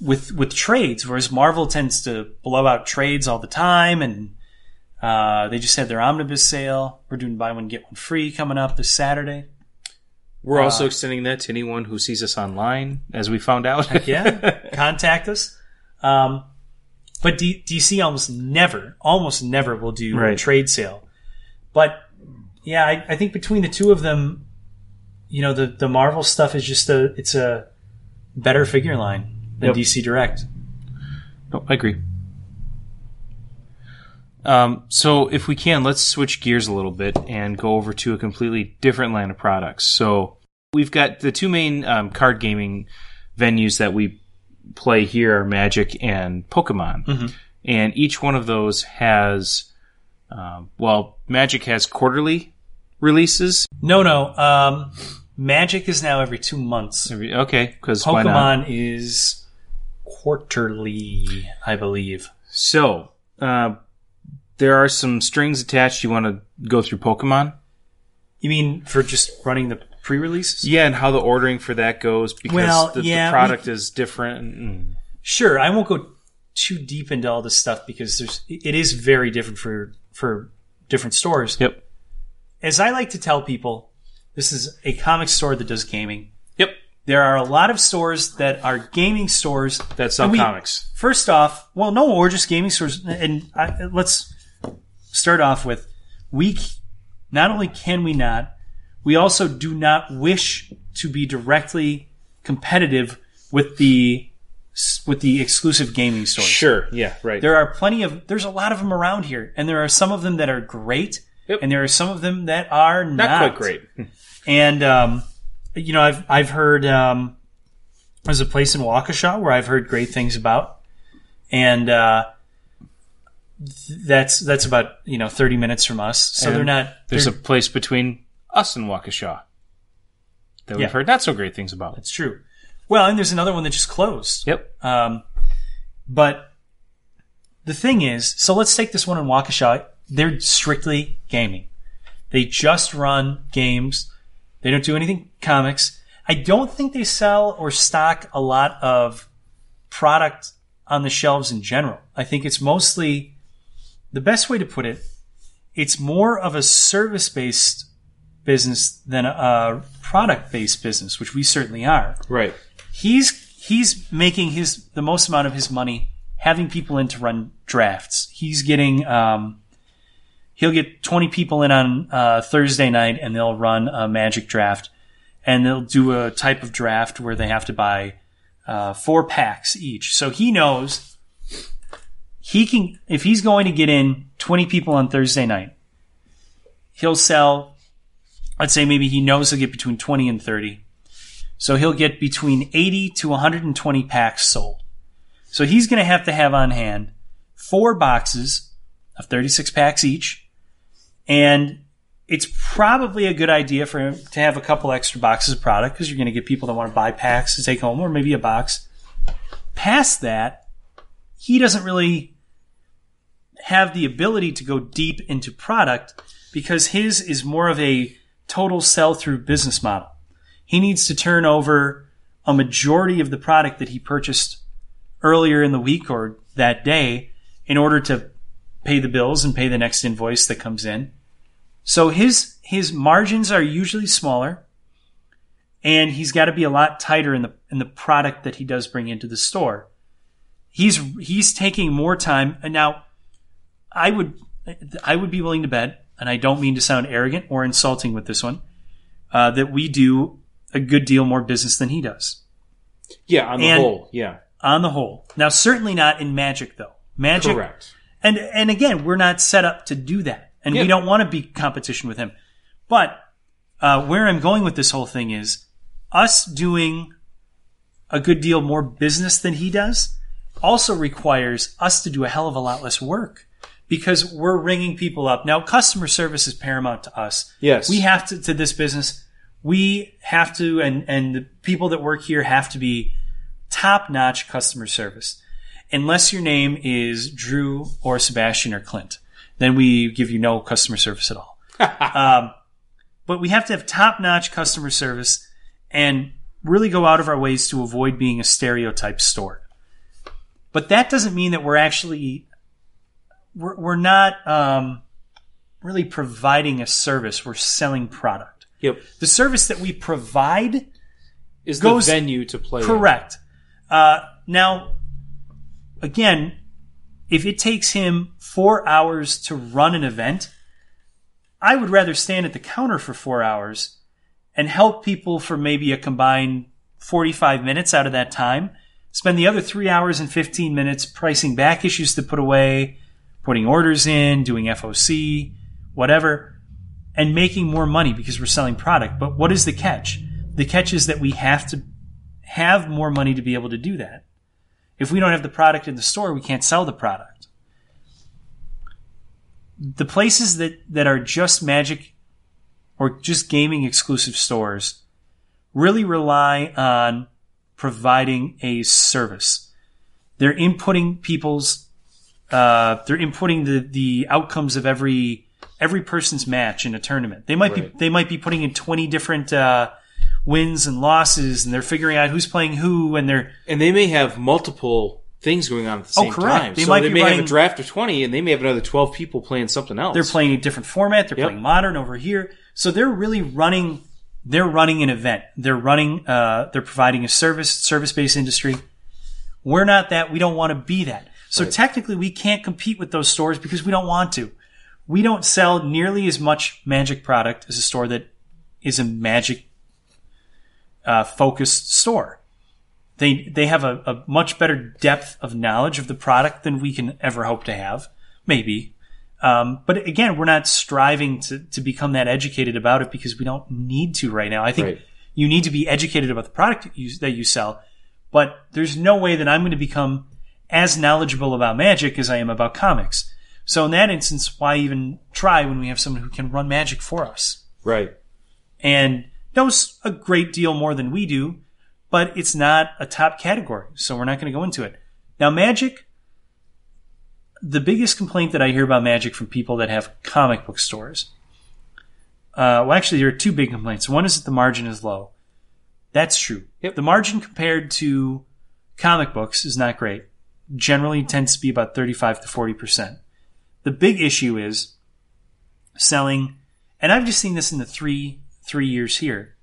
Speaker 2: with with trades, whereas Marvel tends to blow out trades all the time, and uh, they just had their omnibus sale. We're doing buy one get one free coming up this Saturday.
Speaker 1: We're
Speaker 2: Uh,
Speaker 1: also extending that to anyone who sees us online, as we found out.
Speaker 2: yeah, contact us. Um, but D- DC almost never, almost never will do a trade sale. But yeah, I, I think between the two of them, you know, the the Marvel stuff is just a it's a better figure line than
Speaker 1: Yep.
Speaker 2: DC Direct.
Speaker 1: No, I agree. Um, so if we can, let's switch gears a little bit and go over to a completely different line of products. So we've got the two main um, card gaming venues that we play here are Magic and Pokemon, and each one of those has, um, well, Magic has quarterly releases.
Speaker 2: No, no. Um, Magic is now every two months.
Speaker 1: Every- Okay, because?
Speaker 2: Pokemon is quarterly, I believe.
Speaker 1: So uh, there are some strings attached. You want to go through Pokemon?
Speaker 2: You mean for just running the pre-releases?
Speaker 1: Yeah, and how the ordering for that goes because
Speaker 2: Well,
Speaker 1: the,
Speaker 2: yeah,
Speaker 1: the product is different. Mm.
Speaker 2: Sure, I won't go too deep into all this stuff because there's it is very different for for different stores.
Speaker 1: Yep.
Speaker 2: As I like to tell people, this is a comic store that does gaming.
Speaker 1: Yep.
Speaker 2: There are a lot of stores that are gaming stores.
Speaker 1: That sell
Speaker 2: we-
Speaker 1: comics.
Speaker 2: First off, well, no, we're just gaming stores. And I, let's start off with we. Not only can we not, we also do not wish to be directly competitive with the with the exclusive gaming stores.
Speaker 1: Sure. Yeah. Right.
Speaker 2: There are plenty of there's a lot of them around here, and there are some of them that are great,
Speaker 1: Yep.
Speaker 2: and there are some of them that are not,
Speaker 1: Not quite great.
Speaker 2: And um, you know, I've I've heard um, there's a place in Waukesha where I've heard great things about, and uh, that's that's about you know 30 minutes from us, so
Speaker 1: And
Speaker 2: they're not.
Speaker 1: There's a
Speaker 2: they're-
Speaker 1: place between us and Waukesha that we've
Speaker 2: Yeah.
Speaker 1: heard not so great things about.
Speaker 2: It's true. Well, and there's another one that just closed.
Speaker 1: Yep.
Speaker 2: Um, but the thing is, so let's take this one in Waukesha. They're strictly gaming. They just run games. They don't do anything comics. I don't think they sell or stock a lot of product on the shelves in general. I think it's mostly the best way to put it. It's more of a service based business than a product based business, which we certainly are
Speaker 1: Right.
Speaker 2: he's he's making his the most amount of his money having people in to run drafts. He's getting um, he'll get twenty people in on uh, Thursday night, and they'll run a magic draft, and they'll do a type of draft where they have to buy uh, four packs each. So he knows he can if he's going to get in twenty people on Thursday night, he'll sell. Let's say maybe he knows he'll get between twenty and thirty. So he'll get between 80 to 120 packs sold. So he's going to have to have on hand four boxes of 36 packs each. And it's probably a good idea for him to have a couple extra boxes of product because you're going to get people that want to buy packs to take home or maybe a box. Past that, he doesn't really have the ability to go deep into product because his is more of a total sell through business model he needs to turn over a majority of the product that he purchased earlier in the week or that day in order to pay the bills and pay the next invoice that comes in. So his his margins are usually smaller and he's got to be a lot tighter in the in the product that he does bring into the store. He's he's taking more time and now I would I would be willing to bet and I don't mean to sound arrogant or insulting with this one uh, that we do a good deal more business than he does
Speaker 1: Yeah. On the
Speaker 2: And-
Speaker 1: whole. Yeah.
Speaker 2: on the whole. Now, certainly not in Magic though. Magic,
Speaker 1: Correct.
Speaker 2: and and again, we're not set up to do that, and
Speaker 1: Yeah.
Speaker 2: we don't want to be competition with him. But uh, where I'm going with this whole thing is us doing a good deal more business than he does also requires us to do a hell of a lot less work because we're ringing people up. Now, customer service is paramount to us.
Speaker 1: Yes.
Speaker 2: We have to, to this business, we have to, and, and the people that work here have to be top notch customer service. Unless your name is Drew or Sebastian or Clint, then we give you no customer service at all. um, but we have to have top notch customer service and really go out of our ways to avoid being a stereotype store. But that doesn't mean that we're actually we're, we're not um, really providing a service. We're selling product.
Speaker 1: Yep.
Speaker 2: The service that we provide
Speaker 1: Is
Speaker 2: Goes-
Speaker 1: the venue to play?
Speaker 2: Correct. Uh, now, again, if it takes him four hours to run an event, I would rather stand at the counter for four hours and help people for maybe a combined 45 minutes out of that time. Spend the other three hours and 15 minutes pricing back issues to put away, putting orders in, doing FOC, whatever, and making more money because we're selling product. But what is the catch? The catch is that we have to have more money to be able to do that. If we don't have the product in the store, we can't sell the product. The places that, that are just magic or just gaming exclusive stores really rely on providing a service. They're inputting people's, uh, they're inputting the, the outcomes of every, every person's match in a tournament. They might be, they might be putting in 20 different, uh, wins and losses and they're figuring out who's playing who and they're,
Speaker 1: And they may have multiple things going on at the same
Speaker 2: Oh,
Speaker 1: time.
Speaker 2: They
Speaker 1: so
Speaker 2: might
Speaker 1: they
Speaker 2: be
Speaker 1: may have
Speaker 2: running-
Speaker 1: a draft of 20 and they may have another 12 people playing something else.
Speaker 2: They're playing a different format. They're
Speaker 1: Yep.
Speaker 2: playing modern over here. So they're really running. They're running an event. They're running. Uh, they're providing a service, service based industry. We're not that. We don't want to be that. So
Speaker 1: Right.
Speaker 2: technically, we can't compete with those stores because we don't want to. We don't sell nearly as much magic product as a store that is a magic uh, focused store. They they have a, a much better depth of knowledge of the product than we can ever hope to have. Maybe. Um, but again, we're not striving to, to become that educated about it because we don't need to right now. I think
Speaker 3: Right.
Speaker 2: you need to be educated about the product you, that you sell, but there's no way that I'm going to become as knowledgeable about magic as I am about comics. So in that instance, why even try when we have someone who can run magic for us
Speaker 3: Right.
Speaker 2: and knows a great deal more than we do, but it's not a top category. So we're not going to go into it. Now, magic, the biggest complaint that I hear about magic from people that have comic book stores. Uh, well, actually, there are two big complaints. One is that the margin is low. That's true.
Speaker 3: Yep.
Speaker 2: The margin compared to comic books is not great. Generally tends to be about 35 to 40%. The big issue is selling, and I've just seen this in the three, three years here,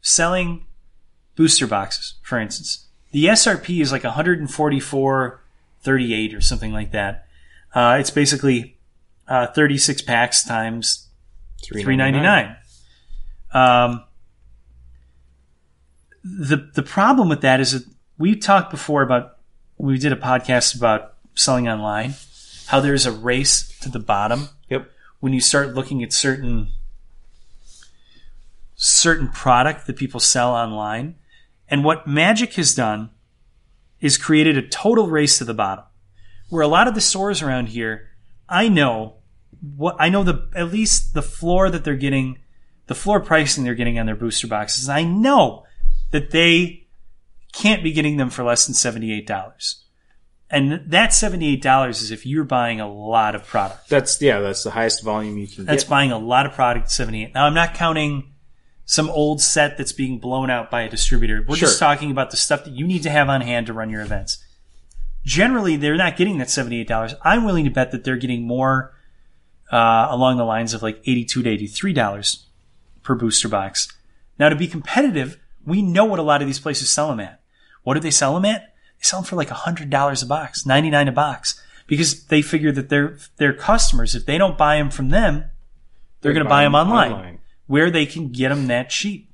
Speaker 2: selling booster boxes, for instance. The SRP is like 144.38 or something like that. Uh, it's basically uh, 36 packs times three ninety nine. Um, the the problem with that is that we talked before about we did a podcast about selling online, how there's a race to the bottom
Speaker 3: Yep.
Speaker 2: when you start looking at certain certain product that people sell online. And what Magic has done is created a total race to the bottom. Where a lot of the stores around here, I know what I know the at least the floor that they're getting, the floor pricing they're getting on their booster boxes. I know that they can't be getting them for less than seventy eight dollars. And that seventy eight dollars is if you're buying a lot of product.
Speaker 3: That's yeah. That's the highest volume you can get.
Speaker 2: That's
Speaker 3: get.
Speaker 2: buying a lot of product at 78. Now, I'm not counting some old set that's being blown out by a distributor. We're just talking about the stuff that you need to have on hand to run your events. Generally, they're not getting that $78. I'm willing to bet that they're getting more uh, along the lines of like $82 to $83 per booster box. Now, to be competitive, we know what a lot of these places sell them at. What do they sell them at? They sell them for like $100 a box, 99 a box, because they figure that their their customers, if they don't buy them from them, they're going to buy them online, where they can get them that cheap.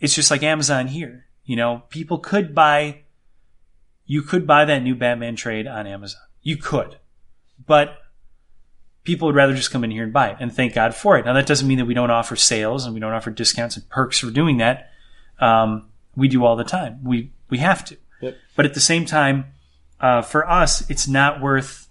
Speaker 2: It's just like Amazon here. You know, people could buy, you could buy that new Batman trade on Amazon. You could, but people would rather just come in here and buy it, and thank God for it. Now that doesn't mean that we don't offer sales and we don't offer discounts and perks for doing that. Um, we do all the time. We we have to.
Speaker 3: Yep.
Speaker 2: But at the same time, uh, for us, it's not worth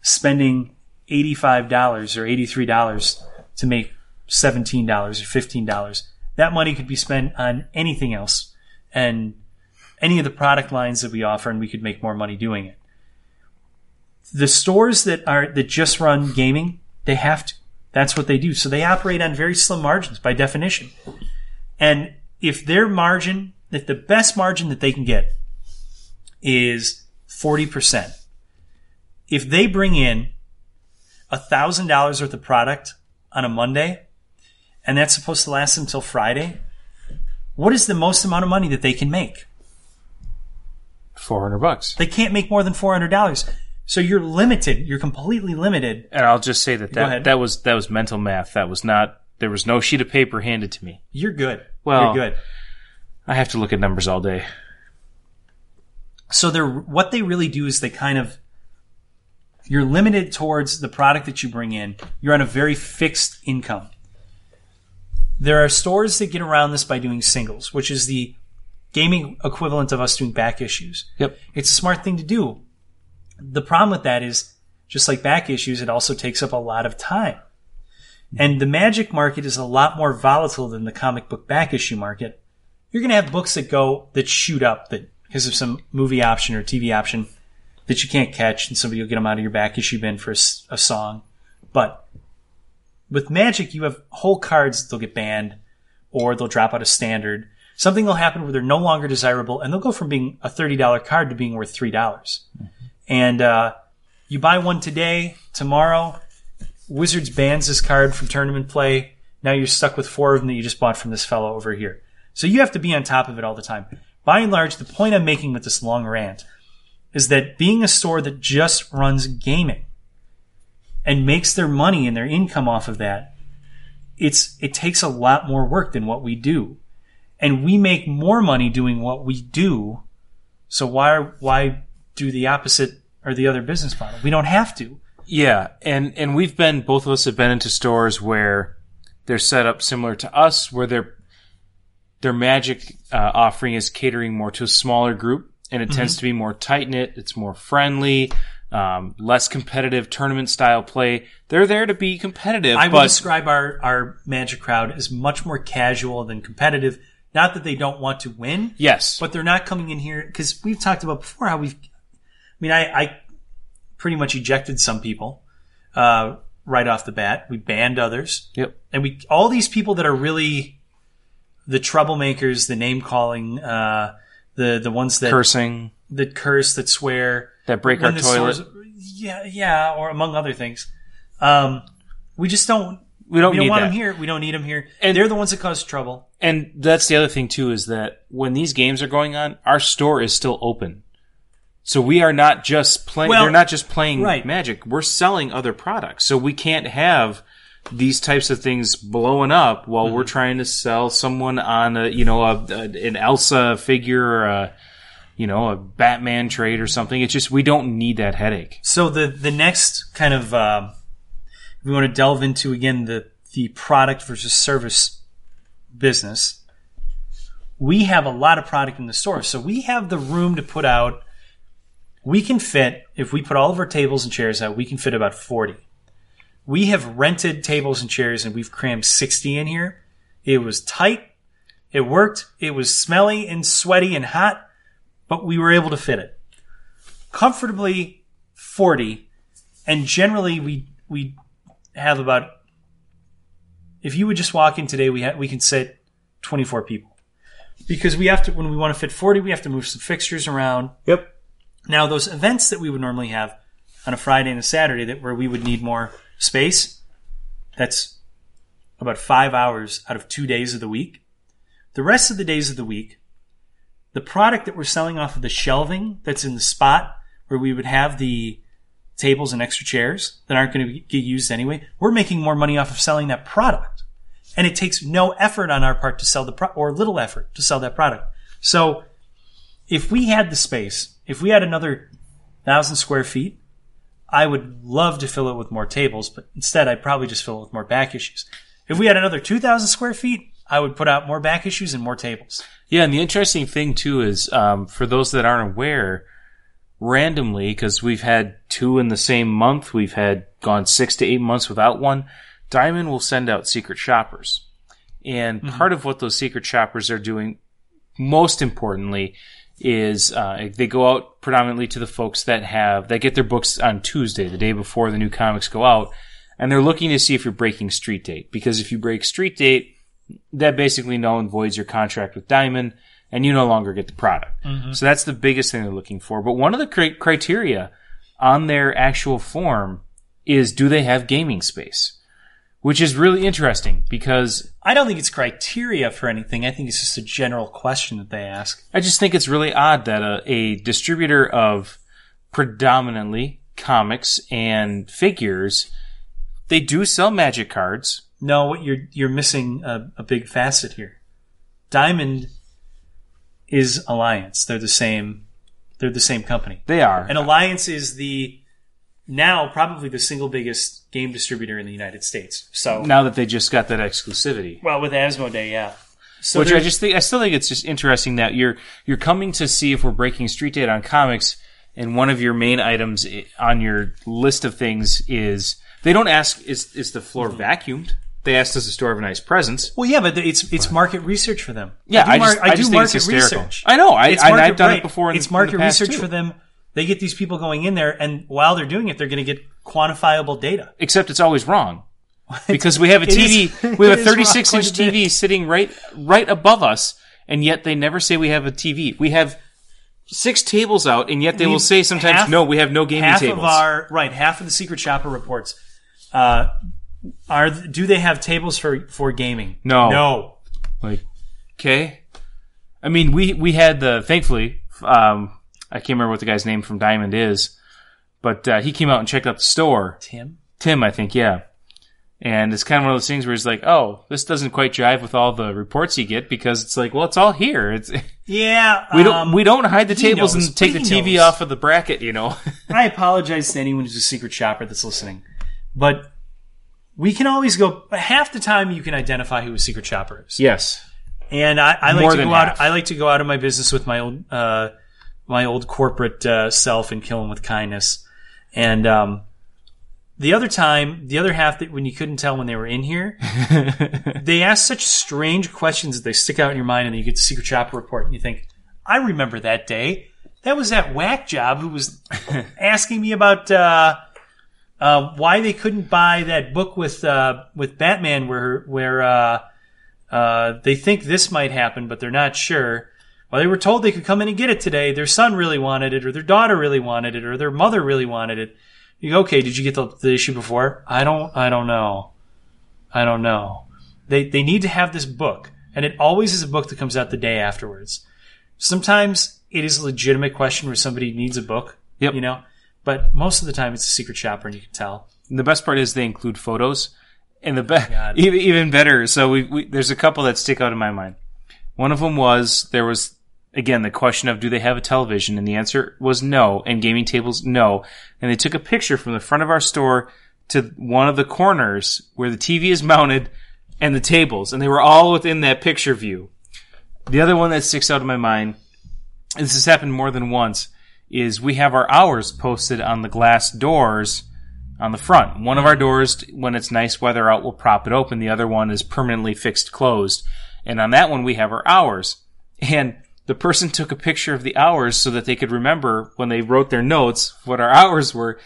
Speaker 2: spending eighty-five dollars or eighty-three dollars to make seventeen dollars or fifteen dollars. That money could be spent on anything else, and any of the product lines that we offer, and we could make more money doing it. The stores that are that just run gaming, they have to. That's what they do. So they operate on very slim margins by definition. And if their margin, if the best margin that they can get is 40%, if they bring in $1,000 worth of product on a Monday, and that's supposed to last until Friday, what is the most amount of money that they can make?
Speaker 1: Four hundred bucks.
Speaker 2: They can't make more than $400. So you're limited. You're completely limited.
Speaker 1: And I'll just say that that, that was that was mental math. That was not. There was no sheet of paper handed to me.
Speaker 2: You're good.
Speaker 1: Well-
Speaker 2: you're good.
Speaker 1: I have to look at numbers all day.
Speaker 2: So they're what they really do is they kind of you're limited towards the product that you bring in. You're on a very fixed income. There are stores that get around this by doing singles, which is the gaming equivalent of us doing back issues.
Speaker 1: Yep.
Speaker 2: It's a smart thing to do. The problem with that is just like back issues, it also takes up a lot of time. And the magic market is a lot more volatile than the comic book back issue market. You're going to have books that go, that shoot up that because of some movie option or TV option that you can't catch and somebody will get them out of your back issue bin for a song. But with magic, you have whole cards that'll get banned or they'll drop out of standard. Something will happen where they're no longer desirable and they'll go from being a $30 card to being worth $3. And, uh, you buy one today, tomorrow, Wizards bans this card from tournament play. Now you're stuck with four of them that you just bought from this fellow over here. So you have to be on top of it all the time. By and large, the point I'm making with this long rant is that being a store that just runs gaming and makes their money and their income off of that, it's it takes a lot more work than what we do. and we make more money doing what we do. So why why do the opposite or the other business model? We don't have to.
Speaker 1: Yeah, and and we've been both of us have been into stores where they're set up similar to us, where their their magic uh, offering is catering more to a smaller group, and it tends to be more tight knit. It's more friendly, um, less competitive tournament style play. They're there to be competitive,
Speaker 2: I would describe our our Magic crowd as much more casual than competitive. Not that they don't want to win,
Speaker 1: yes,
Speaker 2: but they're not coming in here because we've talked about before how we've. I mean, I, I pretty much ejected some people uh, right off the bat. We banned others,
Speaker 1: yep,
Speaker 2: and we all these people that are really the troublemakers, the name calling, uh, the the ones that
Speaker 1: cursing
Speaker 2: that curse, that swear,
Speaker 1: that break our
Speaker 2: the
Speaker 1: toilet.
Speaker 2: stores- yeah, yeah, or among other things. Um, we just don't.
Speaker 1: We don't
Speaker 2: we don't want
Speaker 1: that.
Speaker 2: them here. We don't need them here.
Speaker 1: And-
Speaker 2: They're the ones that cause trouble.
Speaker 1: And that's the other thing too is that when these games are going on, our store is still open. So we are not just playing.
Speaker 2: Well,
Speaker 1: they're not just playing
Speaker 2: right.
Speaker 1: Magic. We're selling other products. So we can't have these types of things blowing up while
Speaker 2: Mm-hmm.
Speaker 1: we're trying to sell someone on a you know a, a an Elsa figure or a you know a Batman trade or something. It's just we don't need that headache.
Speaker 2: So the the next kind of um, we want to delve into again the the product versus service business. We have a lot of product in the store, so we have the room to put out. We can fit if we put all of our tables and chairs out. We can fit about forty. We have rented tables and chairs, and we've crammed sixty in here. It was tight. It worked. It was smelly and sweaty and hot, but we were able to fit it comfortably 40 and generally we we have about if you would just walk in today we ha- we can sit 24 people because we have to when we want to fit 40 we have to move some fixtures around
Speaker 1: Yep.
Speaker 2: Now those events that we would normally have on a Friday and a Saturday that where we would need more space that's about 5 hours out of 2 days of the week the rest of the days of the week the product that we're selling off of the shelving that's in the spot where we would have the tables and extra chairs that aren't going to get used anyway, we're making more money off of selling that product. And it takes no effort on our part to sell the pro- or little effort to sell that product. So if we had the space, if we had another thousand square feet, I would love to fill it with more tables, but instead I'd probably just fill it with more back issues. If we had another 2,000 square feet, I would put out more back issues and more tables.
Speaker 1: Yeah, and the interesting thing too is um, for those that aren't aware, randomly because we've had two in the same month, we've had gone six to eight months without one. Diamond will send out secret shoppers, and part of what those secret shoppers are doing, most importantly, is uh, they go out predominantly to the folks that have that get their books on Tuesday, the day before the new comics go out, and they're looking to see if you're breaking street date because if you break street date, that basically null and voids your contract with Diamond, and you no longer get the product. So that's the biggest thing they're looking for. But one of the cri- criteria on their actual form is do they have gaming space, which is really interesting because
Speaker 2: I don't think it's criteria for anything. I think it's just a general question that they ask.
Speaker 1: I just think it's really odd that a, a distributor of predominantly comics and figures, they do sell magic cards.
Speaker 2: No, what you're you're missing a, a big facet here. Diamond is Alliance. They're the same. They're the same company.
Speaker 1: They are.
Speaker 2: And Alliance is the now probably the single biggest game distributor in the United States. So
Speaker 1: now that they just got that exclusivity.
Speaker 2: well, with Asmodee, yeah. So
Speaker 1: Which I just think I still think it's just interesting that you're you're coming to see if we're breaking street date on comics, and one of your main items on your list of things is they don't ask is is the floor
Speaker 2: Mm-hmm.
Speaker 1: vacuumed. They ask does the store have a nice presence.
Speaker 2: well, yeah, but it's it's market research for them.
Speaker 1: Yeah, I
Speaker 2: do
Speaker 1: just-
Speaker 2: mar-
Speaker 1: I
Speaker 2: do
Speaker 1: just think it's
Speaker 2: market research.
Speaker 1: I know, I-
Speaker 2: It's
Speaker 1: and I've
Speaker 2: market-
Speaker 1: done it before in-
Speaker 2: it's market research
Speaker 1: too.
Speaker 2: for them. They get these people going in there, and while they're doing it, they're going to get quantifiable data.
Speaker 1: Except it's always wrong because we have a
Speaker 2: It is-
Speaker 1: TV, we have a 36 inch
Speaker 2: quite a bit.
Speaker 1: TV sitting right right above us, and yet they never say we have a TV. We have six tables out, and yet they will
Speaker 2: We've-
Speaker 1: say sometimes
Speaker 2: half-
Speaker 1: no, we have no gaming
Speaker 2: half
Speaker 1: tables.
Speaker 2: of our right half of the secret shopper reports uh, are do they have tables for for gaming
Speaker 1: No.
Speaker 2: no
Speaker 1: Like, okay. I mean, we we had the thankfully. Um, I can't remember what the guy's name from Diamond is, but uh, he came out and checked out the store.
Speaker 2: tim
Speaker 1: Tim, I think, yeah. And it's kind of one of those things where he's like, oh, this doesn't quite jive with all the reports you get because it's like, well, it's all here. It's
Speaker 2: Yeah,
Speaker 1: we don't
Speaker 2: um,
Speaker 1: we don't hide the tables
Speaker 2: knows,
Speaker 1: and take the TV
Speaker 2: knows.
Speaker 1: off of the bracket, you know.
Speaker 2: I apologize to anyone who's a secret shopper that's listening, but we can always go. Half the time, you can identify who a secret shopper is.
Speaker 1: yes.
Speaker 2: And I, I like
Speaker 1: More
Speaker 2: to go out. I like to go out of my business with my old, uh, my old corporate uh, self and kill them with kindness. And um, the other time, the other half that when you couldn't tell when they were in here, they ask such strange questions that they stick out in your mind, and then you get the secret shopper report, and you think, I remember that day. That was that whack job who was asking me about uh, uh, why they couldn't buy that book with uh, with Batman, where where uh, uh, they think this might happen, but they're not sure. Well, they were told they could come in and get it today. Their son really wanted it, or their daughter really wanted it, or their mother really wanted it. You go, okay, did you get the, the issue before? I don't, I don't know. I don't know. They, they need to have this book, and it always is a book that comes out the day afterwards. Sometimes it is a legitimate question where somebody needs a book,
Speaker 1: Yep.
Speaker 2: you know, but most of the time it's a secret shopper, and you can tell.
Speaker 1: And the best part is they include photos, and the best, oh,
Speaker 2: God.
Speaker 1: even, even better. So we, we there's a couple that stick out in my mind. One of them was there was again the question of do they have a television, and the answer was no, and gaming tables no, and they took a picture from the front of our store to one of the corners where the TV is mounted and the tables, and they were all within that picture view. The other one that sticks out in my mind, and this has happened more than once, is we have our hours posted on the glass doors on the front. One of our doors, when it's nice weather out, we'll prop it open. The other one is permanently fixed closed. And on that one, we have our hours. And the person took a picture of the hours so that they could remember when they wrote their notes what our hours were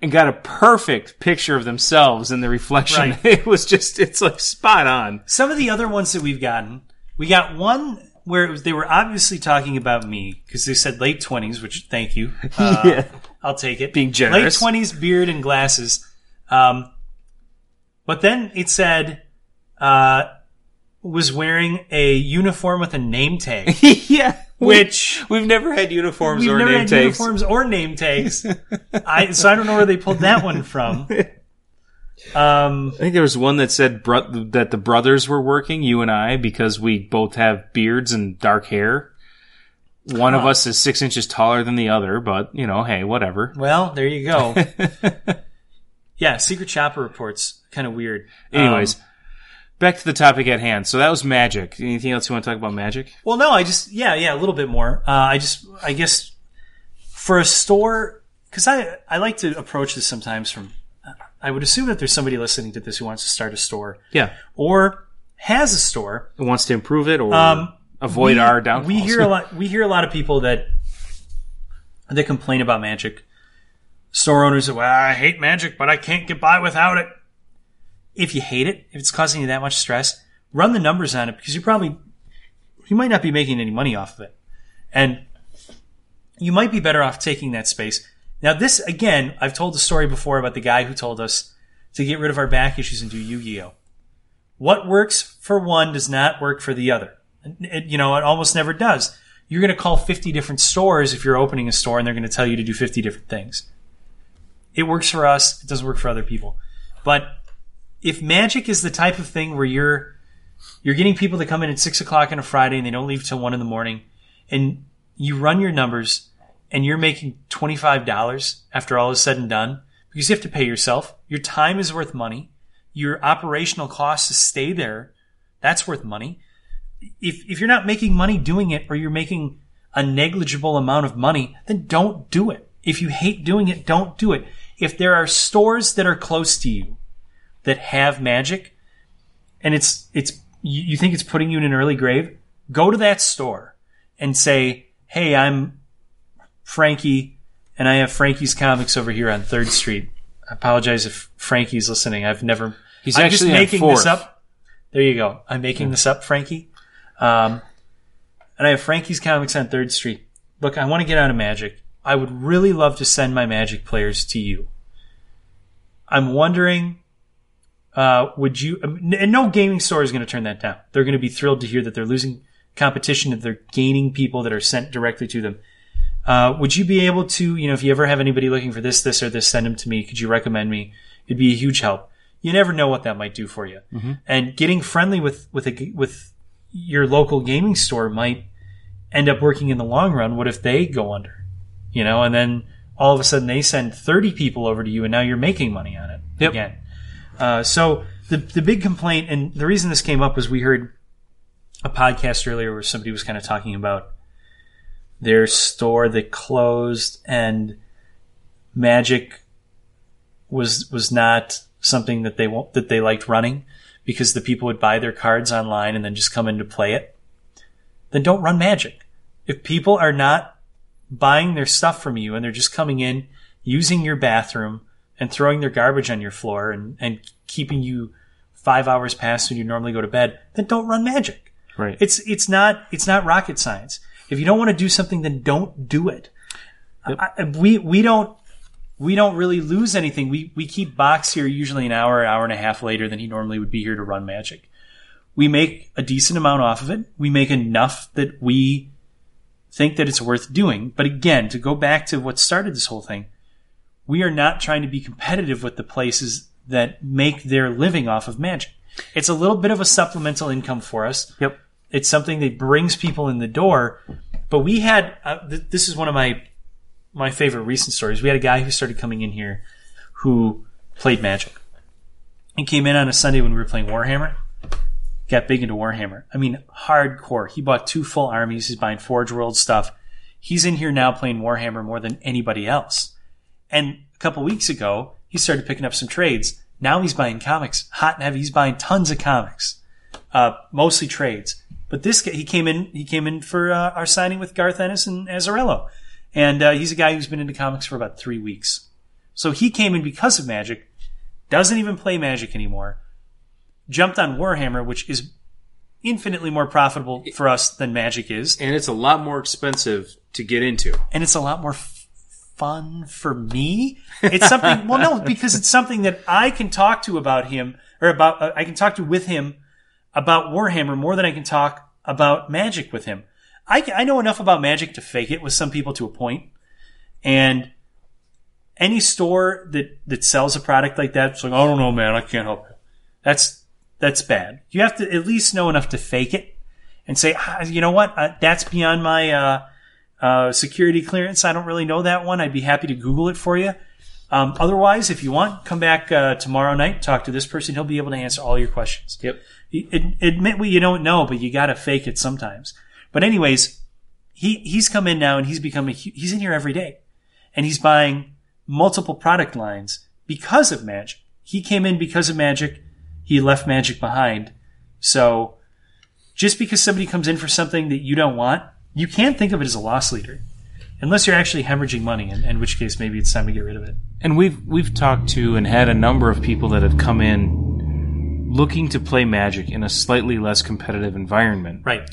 Speaker 1: and got a perfect picture of themselves in the reflection.
Speaker 2: Right.
Speaker 1: It was just, it's like spot on.
Speaker 2: Some of the other ones that we've gotten, we got one where it was, they were obviously talking about me because they said late twenties, which thank you. Uh,
Speaker 1: Yeah.
Speaker 2: I'll take it.
Speaker 1: Being generous.
Speaker 2: Late twenties, beard and glasses. Um, but then it said uh, was wearing a uniform with a name tag,
Speaker 1: yeah.
Speaker 2: which
Speaker 1: We've never had uniforms
Speaker 2: we've
Speaker 1: or
Speaker 2: never
Speaker 1: name
Speaker 2: had
Speaker 1: tags.
Speaker 2: uniforms or name tags. I so I don't know where they pulled that one from. Um,
Speaker 1: I think there was one that said bro- that the brothers were working, you and I, because we both have beards and dark hair. One of us is six inches taller than the other, but you know, hey, whatever.
Speaker 2: well, there you go. yeah, secret shopper reports kind of weird.
Speaker 1: Anyways,
Speaker 2: Um,
Speaker 1: back to the topic at hand. So that was magic. Anything else you want to talk about magic?
Speaker 2: Well, no, I just yeah, yeah, a little bit more. Uh, I just I guess for a store because I I like to approach this sometimes from. I would assume that there's somebody listening to this who wants to start a store
Speaker 1: Yeah,
Speaker 2: or has a store.
Speaker 1: it wants to improve it or
Speaker 2: Um,
Speaker 1: avoid
Speaker 2: we,
Speaker 1: our downfalls.
Speaker 2: We hear a lot. We hear a lot of people that that complain about magic. Store owners, well, I hate magic, but I can't get by without it. If you hate it, if it's causing you that much stress, run the numbers on it because you probably you might not be making any money off of it, and you might be better off taking that space. Now, this again, I've told the story before about the guy who told us to get rid of our back issues and do Yu-Gi-Oh. What works for one does not work for the other. It, you know, it almost never does. You're going to call 50 different stores if you're opening a store and they're going to tell you to do 50 different things. It works for us. It doesn't work for other people. But if magic is the type of thing where you're, you're getting people to come in at six o'clock on a Friday and they don't leave till one in the morning and you run your numbers and you're making $25 after all is said and done because you have to pay yourself. Your time is worth money. Your operational costs to stay there, that's worth money if if you're not making money doing it or you're making a negligible amount of money, then don't do it. If you hate doing it, don't do it. If there are stores that are close to you that have magic and it's it's you, think it's putting you in an early grave, go to that store and say, "Hey, I'm Frankie and I have Frankie's Comics over here on 3rd Street." I apologize if Frankie's listening. I've never
Speaker 1: He's
Speaker 2: I'm
Speaker 1: actually on
Speaker 2: making
Speaker 1: fourth.
Speaker 2: this up. There you go. I'm making this up, Frankie. Um, and I have Frankie's Comics on Third Street. Look, I want to get out of Magic. I would really love to send my Magic players to you. I'm wondering, uh, would you? And no gaming store is going to turn that down. They're going to be thrilled to hear that they're losing competition, that they're gaining people that are sent directly to them. Uh, would you be able to, you know, if you ever have anybody looking for this, this, or this, send them to me. Could you recommend me? It'd be a huge help. you never know what that might do for you. And getting friendly with with a with your local gaming store might end up working in the long run. What if they go under? You know, and then all of a sudden they send 30 people over to you and now you're making money on it
Speaker 1: Yep.
Speaker 2: again. Uh, so the the big complaint and the reason this came up was we heard a podcast earlier where somebody was kind of talking about their store that closed and Magic was was not something that they that they liked running because the people would buy their cards online and then just come in to play it. Then don't run Magic. If people are not buying their stuff from you and they're just coming in using your bathroom and throwing their garbage on your floor and, and keeping you five hours past when you normally go to bed, then don't run Magic.
Speaker 1: Right.
Speaker 2: It's it's not it's not rocket science. If you don't want to do something, then don't do it. I, I- we we don't we don't really lose anything. We we keep Box here usually an hour, hour and a half later than he normally would be here to run Magic. We make a decent amount off of it. We make enough that we think that it's worth doing. But again, to go back to what started this whole thing, we are not trying to be competitive with the places that make their living off of Magic. It's a little bit of a supplemental income for us
Speaker 1: Yep.
Speaker 2: it's something that brings people in the door. But we had uh, th- this is one of my my favorite recent stories. We had a guy who started coming in here who played Magic. He came in on a Sunday when we were playing Warhammer. Got big into Warhammer. I mean, hardcore. He bought two full armies. He's buying Forge World stuff. He's in here now playing Warhammer more than anybody else. And a couple weeks ago, he started picking up some trades. Now he's buying comics, hot and heavy. He's buying tons of comics, uh, mostly trades. But this guy, he came in, he came in for uh, our signing with Garth Ennis and Azzarello, And uh, he's a guy who's been into comics for about three weeks. So he came in because of Magic, doesn't even play Magic anymore, jumped on Warhammer, which is infinitely more profitable for us than Magic is.
Speaker 3: and it's a lot more expensive to get into.
Speaker 2: and it's a lot more fun for me. It's something, well, no, because it's something that I can talk to about him or about, uh, I can talk to with him about Warhammer more than I can talk about Magic with him. I, I know enough about Magic to fake it with some people to a point. and any store that that sells a product like that, it's like, I don't know, man, I can't help it. That's that's bad. You have to at least know enough to fake it and say, ah, you know what, uh, that's beyond my uh, uh, security clearance. I don't really know that one. I'd be happy to Google it for you. Um, otherwise, if you want, come back uh, tomorrow night, talk to this person. He'll be able to answer all your questions.
Speaker 3: Yep.
Speaker 2: Admit what you don't know, but you got to fake it sometimes. But anyways, he he's come in now and he's become a he's in here every day, and he's buying multiple product lines because of Magic. He came in because of Magic. He left Magic behind. So just because somebody comes in for something that you don't want, you can't think of it as a loss leader. Unless you're actually hemorrhaging money, in, in which case maybe it's time to get rid of it.
Speaker 1: And we've we've talked to and had a number of people that have come in looking to play Magic in a slightly less competitive environment.
Speaker 2: Right.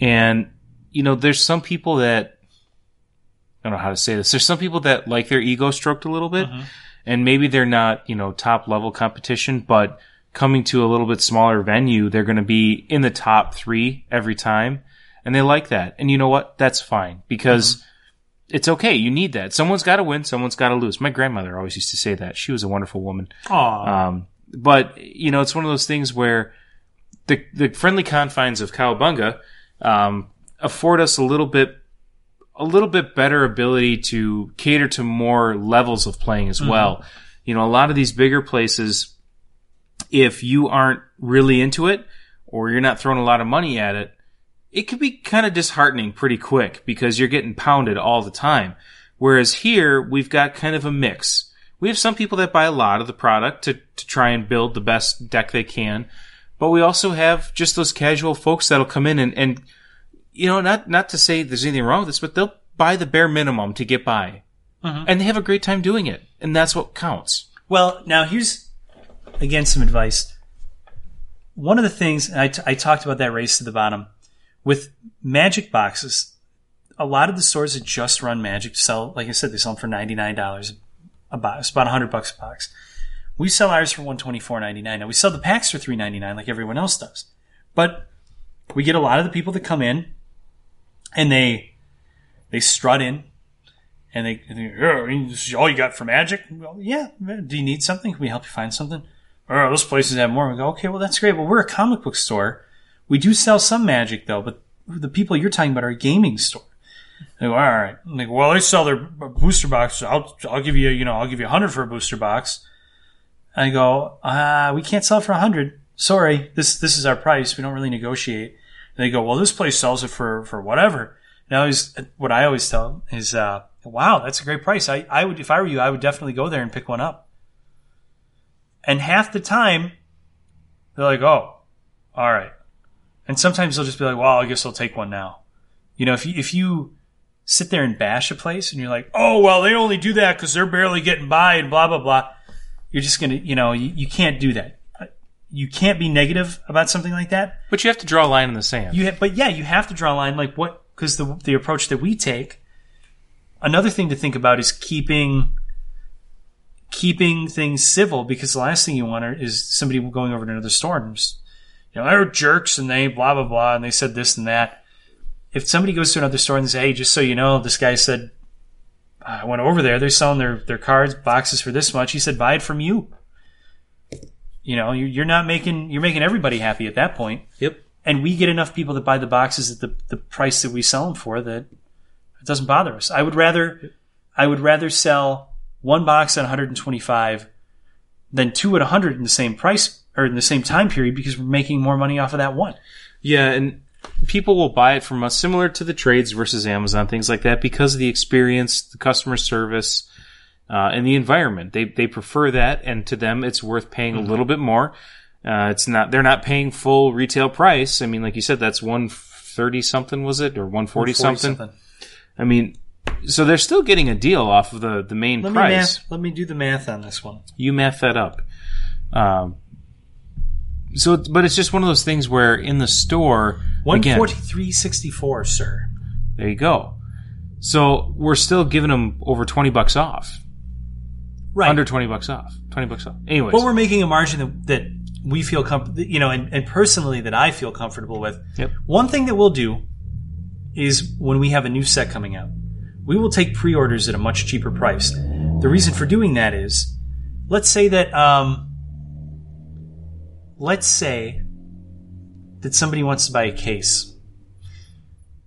Speaker 1: And you know, there's some people that I don't know how to say this. There's some people that like their ego stroked a little bit, mm-hmm. and maybe they're not, you know, top level competition, but coming to a little bit smaller venue, they're going to be in the top three every time, and they like that. And you know what? That's fine because it's okay. You need that. Someone's got to win. Someone's got to lose. My grandmother always used to say that. She was a wonderful woman.
Speaker 2: Aw.
Speaker 1: Um, but you know, it's one of those things where the the friendly confines of Cowabunga um, afford us a little bit a little bit better ability to cater to more levels of playing as well. You know, a lot of these bigger places, if you aren't really into it or you're not throwing a lot of money at it, it can be kind of disheartening pretty quick because you're getting pounded all the time. Whereas here, we've got kind of a mix. We have some people that buy a lot of the product to, to try and build the best deck they can. But we also have just those casual folks that'll come in and, and you know, not, not to say there's anything wrong with this, but they'll buy the bare minimum to get by. Mm-hmm. And they have a great time doing it. And that's what counts.
Speaker 2: Well, now here's again some advice. One of the things I, t- I talked about that race to the bottom with magic boxes. A lot of the stores that just run magic sell, like I said, they sell them for ninety nine dollars a box. About hundred bucks a box. We sell ours for one twenty four ninety nine. Now we sell the packs for three ninety nine, like everyone else does. But we get a lot of the people that come in, and they they strut in, and they, and they "Oh, this is all you got for magic? Well, yeah. Do you need something? Can we help you find something? oh, those places have more. We go, okay, well, that's great. Well, we're a comic book store. We do sell some magic though, but the people you're talking about are a gaming store. They go, all right. They go, well, they sell their booster box. I'll, I'll give you, you know, I'll give you a hundred for a booster box. I go, uh, we can't sell it for a hundred. Sorry, this this is our price. We don't really negotiate. And they go, well, this place sells it for for whatever. Always, what I always tell them is, uh, wow, that's a great price. I, I would, if I were you, I would definitely go there and pick one up. And half the time, they're like, oh, all right. And sometimes they'll just be like, well, I guess I'll take one now. You know, if you, if you sit there and bash a place and you're like, oh, well, they only do that because they're barely getting by and blah, blah, blah. You're just going to, you know, you, you can't do that. Uh, you can't be negative about something like that.
Speaker 1: But you have to draw a line in the sand.
Speaker 2: You have, but yeah, you have to draw a line. Like what? Because the the approach that we take. Another thing to think about is keeping keeping things civil. Because the last thing you want is somebody going over to another store and just, you know, they're jerks and they blah blah blah and they said this and that. If somebody goes to another store and they say, "Hey, just so you know, this guy said I went over there. They're selling their their cards boxes for this much." He said, "Buy it from you." You know, you're not making you're making everybody happy at that point
Speaker 1: Yep.
Speaker 2: and we get enough people to buy the boxes at the, the price that we sell them for that it doesn't bother us. I would rather I would rather sell one box at 125 than two at 100 in the same price or in the same time period because we're making more money off of that one.
Speaker 1: Yeah, and people will buy it from us similar to the trades versus Amazon, things like that, because of the experience, the customer service, uh, and the environment. They they prefer that, and to them, it's worth paying a little bit more. Uh, it's not they're not paying full retail price. I mean, like you said, that's one thirty something was it or one forty something? I mean, so they're still getting a deal off of the the main
Speaker 2: Let me
Speaker 1: price.
Speaker 2: math, let me do the math on this one.
Speaker 1: You math that up. Um, so, but it's just one of those things where in the store, again,
Speaker 2: 143.64, sir.
Speaker 1: there you go. So we're still giving them over twenty bucks off,
Speaker 2: Right.
Speaker 1: under twenty bucks off, twenty bucks off. Anyways,
Speaker 2: but we're making a margin that, that we feel comfortable, you know, and, and personally that I feel comfortable with.
Speaker 1: Yep.
Speaker 2: One thing that we'll do is when we have a new set coming out, we will take pre-orders at a much cheaper price. The reason for doing that is, let's say that, um, let's say that somebody wants to buy a case.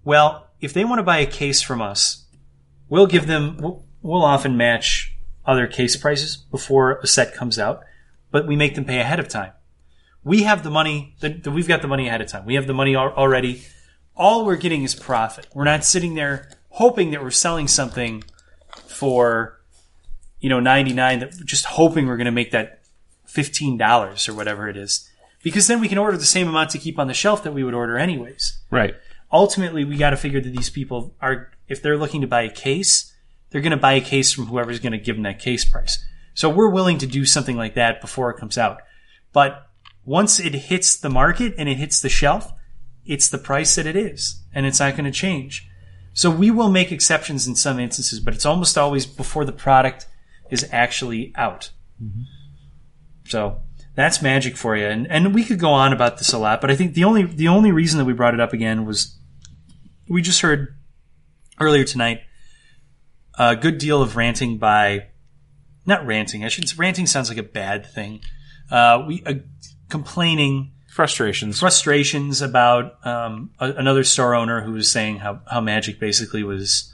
Speaker 2: Well, if they want to buy a case from us, we'll give them, we'll, often match other case prices before a set comes out, but we make them pay ahead of time. We have the money, the, we've got the money ahead of time. We have the money al- already. All we're getting is profit. We're not sitting there hoping that we're selling something for, you know, 99 that just hoping we're going to make that $15 or whatever it is. Because then we can order the same amount to keep on the shelf that we would order anyways.
Speaker 1: Right.
Speaker 2: ultimately we got to figure that these people are if they're looking to buy a case they're going to buy a case from whoever's going to give them that case price. So we're willing to do something like that before it comes out. But once it hits the market and it hits the shelf it's the price that it is and it's not going to change. So we will make exceptions in some instances but it's almost always before the product is actually out mm-hmm. So that's magic for you. And and we could go on about this a lot, but I think the only the only reason that we brought it up again was we just heard earlier tonight a good deal of ranting by not ranting. I should ranting sounds like a bad thing. Uh, we uh, complaining
Speaker 1: Frustrations.
Speaker 2: frustrations about um, a, another store owner who was saying how, how Magic basically was,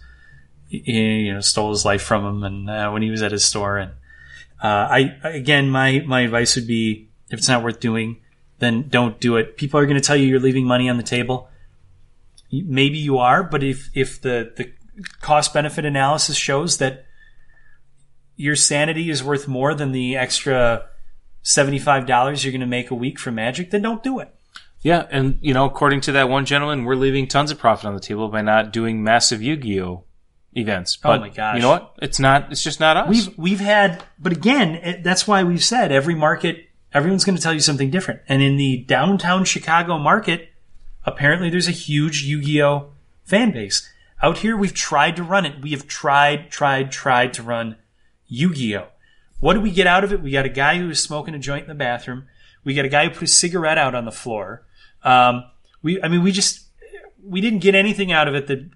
Speaker 2: you know, stole his life from him, and uh, when he was at his store. And uh, I again, my my advice would be, if it's not worth doing, then don't do it. People are going to tell you you're leaving money on the table. Maybe you are, but if if the the cost benefit analysis shows that your sanity is worth more than the extra $75 you're going to make a week for magic, then don't do it.
Speaker 1: yeah, and you know, according to that one gentleman, we're leaving tons of profit on the table by not doing massive Yu-Gi-Oh events.
Speaker 2: Oh
Speaker 1: But
Speaker 2: my gosh.
Speaker 1: You know what? It's not. It's just not us.
Speaker 2: We've we've had, but again, it, that's why we've said every market, everyone's going to tell you something different. And in the downtown Chicago market, apparently there's a huge Yu-Gi-Oh fan base. Out here, we've tried to run it. We have tried, tried, tried to run Yu-Gi-Oh. What do we get out of it? We got a guy who was smoking a joint in the bathroom. We got a guy who put a cigarette out on the floor. Um, we, I mean, we just we didn't get anything out of it that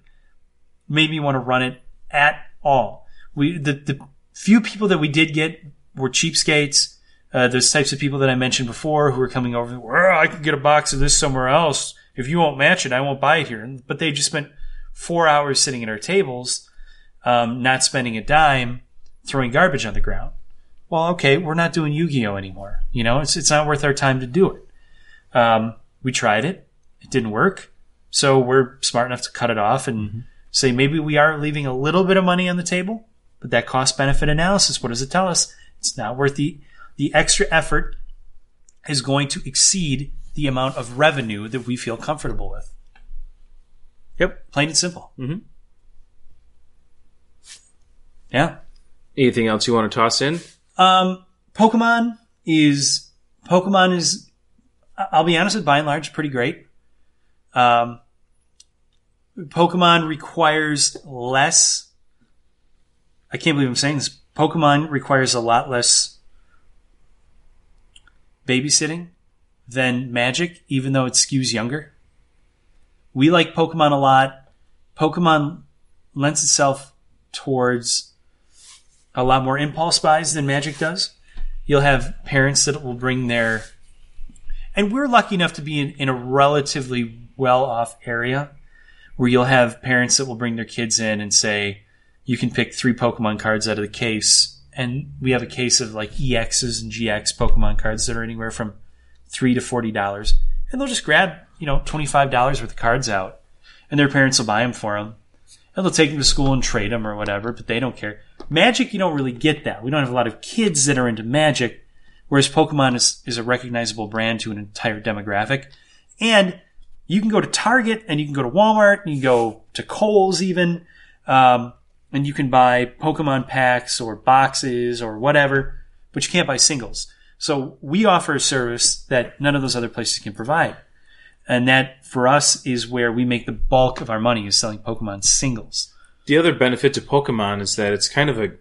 Speaker 2: made me want to run it at all. We the the few people that we did get were cheapskates. uh, those types of people that I mentioned before who are coming over. Well, I could get a box of this somewhere else. If you won't match it, I won't buy it here. But they just spent four hours sitting at our tables, um, not spending a dime, throwing garbage on the ground. Well, okay, we're not doing Yu-Gi-Oh anymore. You know, it's it's not worth our time to do it. Um, we tried it, it didn't work, so we're smart enough to cut it off and say maybe we are leaving a little bit of money on the table, but that cost benefit analysis, what does it tell us? It's not worth the the extra effort is going to exceed the amount of revenue that we feel comfortable with.
Speaker 1: Yep.
Speaker 2: Plain and simple.
Speaker 1: Mm-hmm.
Speaker 2: Yeah.
Speaker 1: Anything else you want to toss in?
Speaker 2: Um, Pokemon is Pokemon is. I'll be honest with by and large pretty great. Um, Pokemon requires less. I can't believe I'm saying this. Pokemon requires a lot less babysitting than Magic, even though it skews younger. We like Pokemon a lot. Pokemon lends itself towards a lot more impulse buys than Magic does. You'll have parents that will bring their, and we're lucky enough to be in, in a relatively well off area where you'll have parents that will bring their kids in and say, you can pick three Pokemon cards out of the case. And we have a case of like EXs and GX Pokemon cards that are anywhere from three to forty dollars, and they'll just grab you know twenty five dollars worth of cards out, and their parents will buy them for them, and they'll take them to school and trade them or whatever. But they don't care. Magic, you don't really get that. We don't have a lot of kids that are into Magic, whereas Pokemon is is a recognizable brand to an entire demographic, and you can go to Target and you can go to Walmart and you can go to Kohl's even, um, and you can buy Pokemon packs or boxes or whatever, but you can't buy singles. So we offer a service that none of those other places can provide. And that for us is where we make the bulk of our money is selling Pokemon singles.
Speaker 1: The other benefit to Pokemon is that it's kind of a,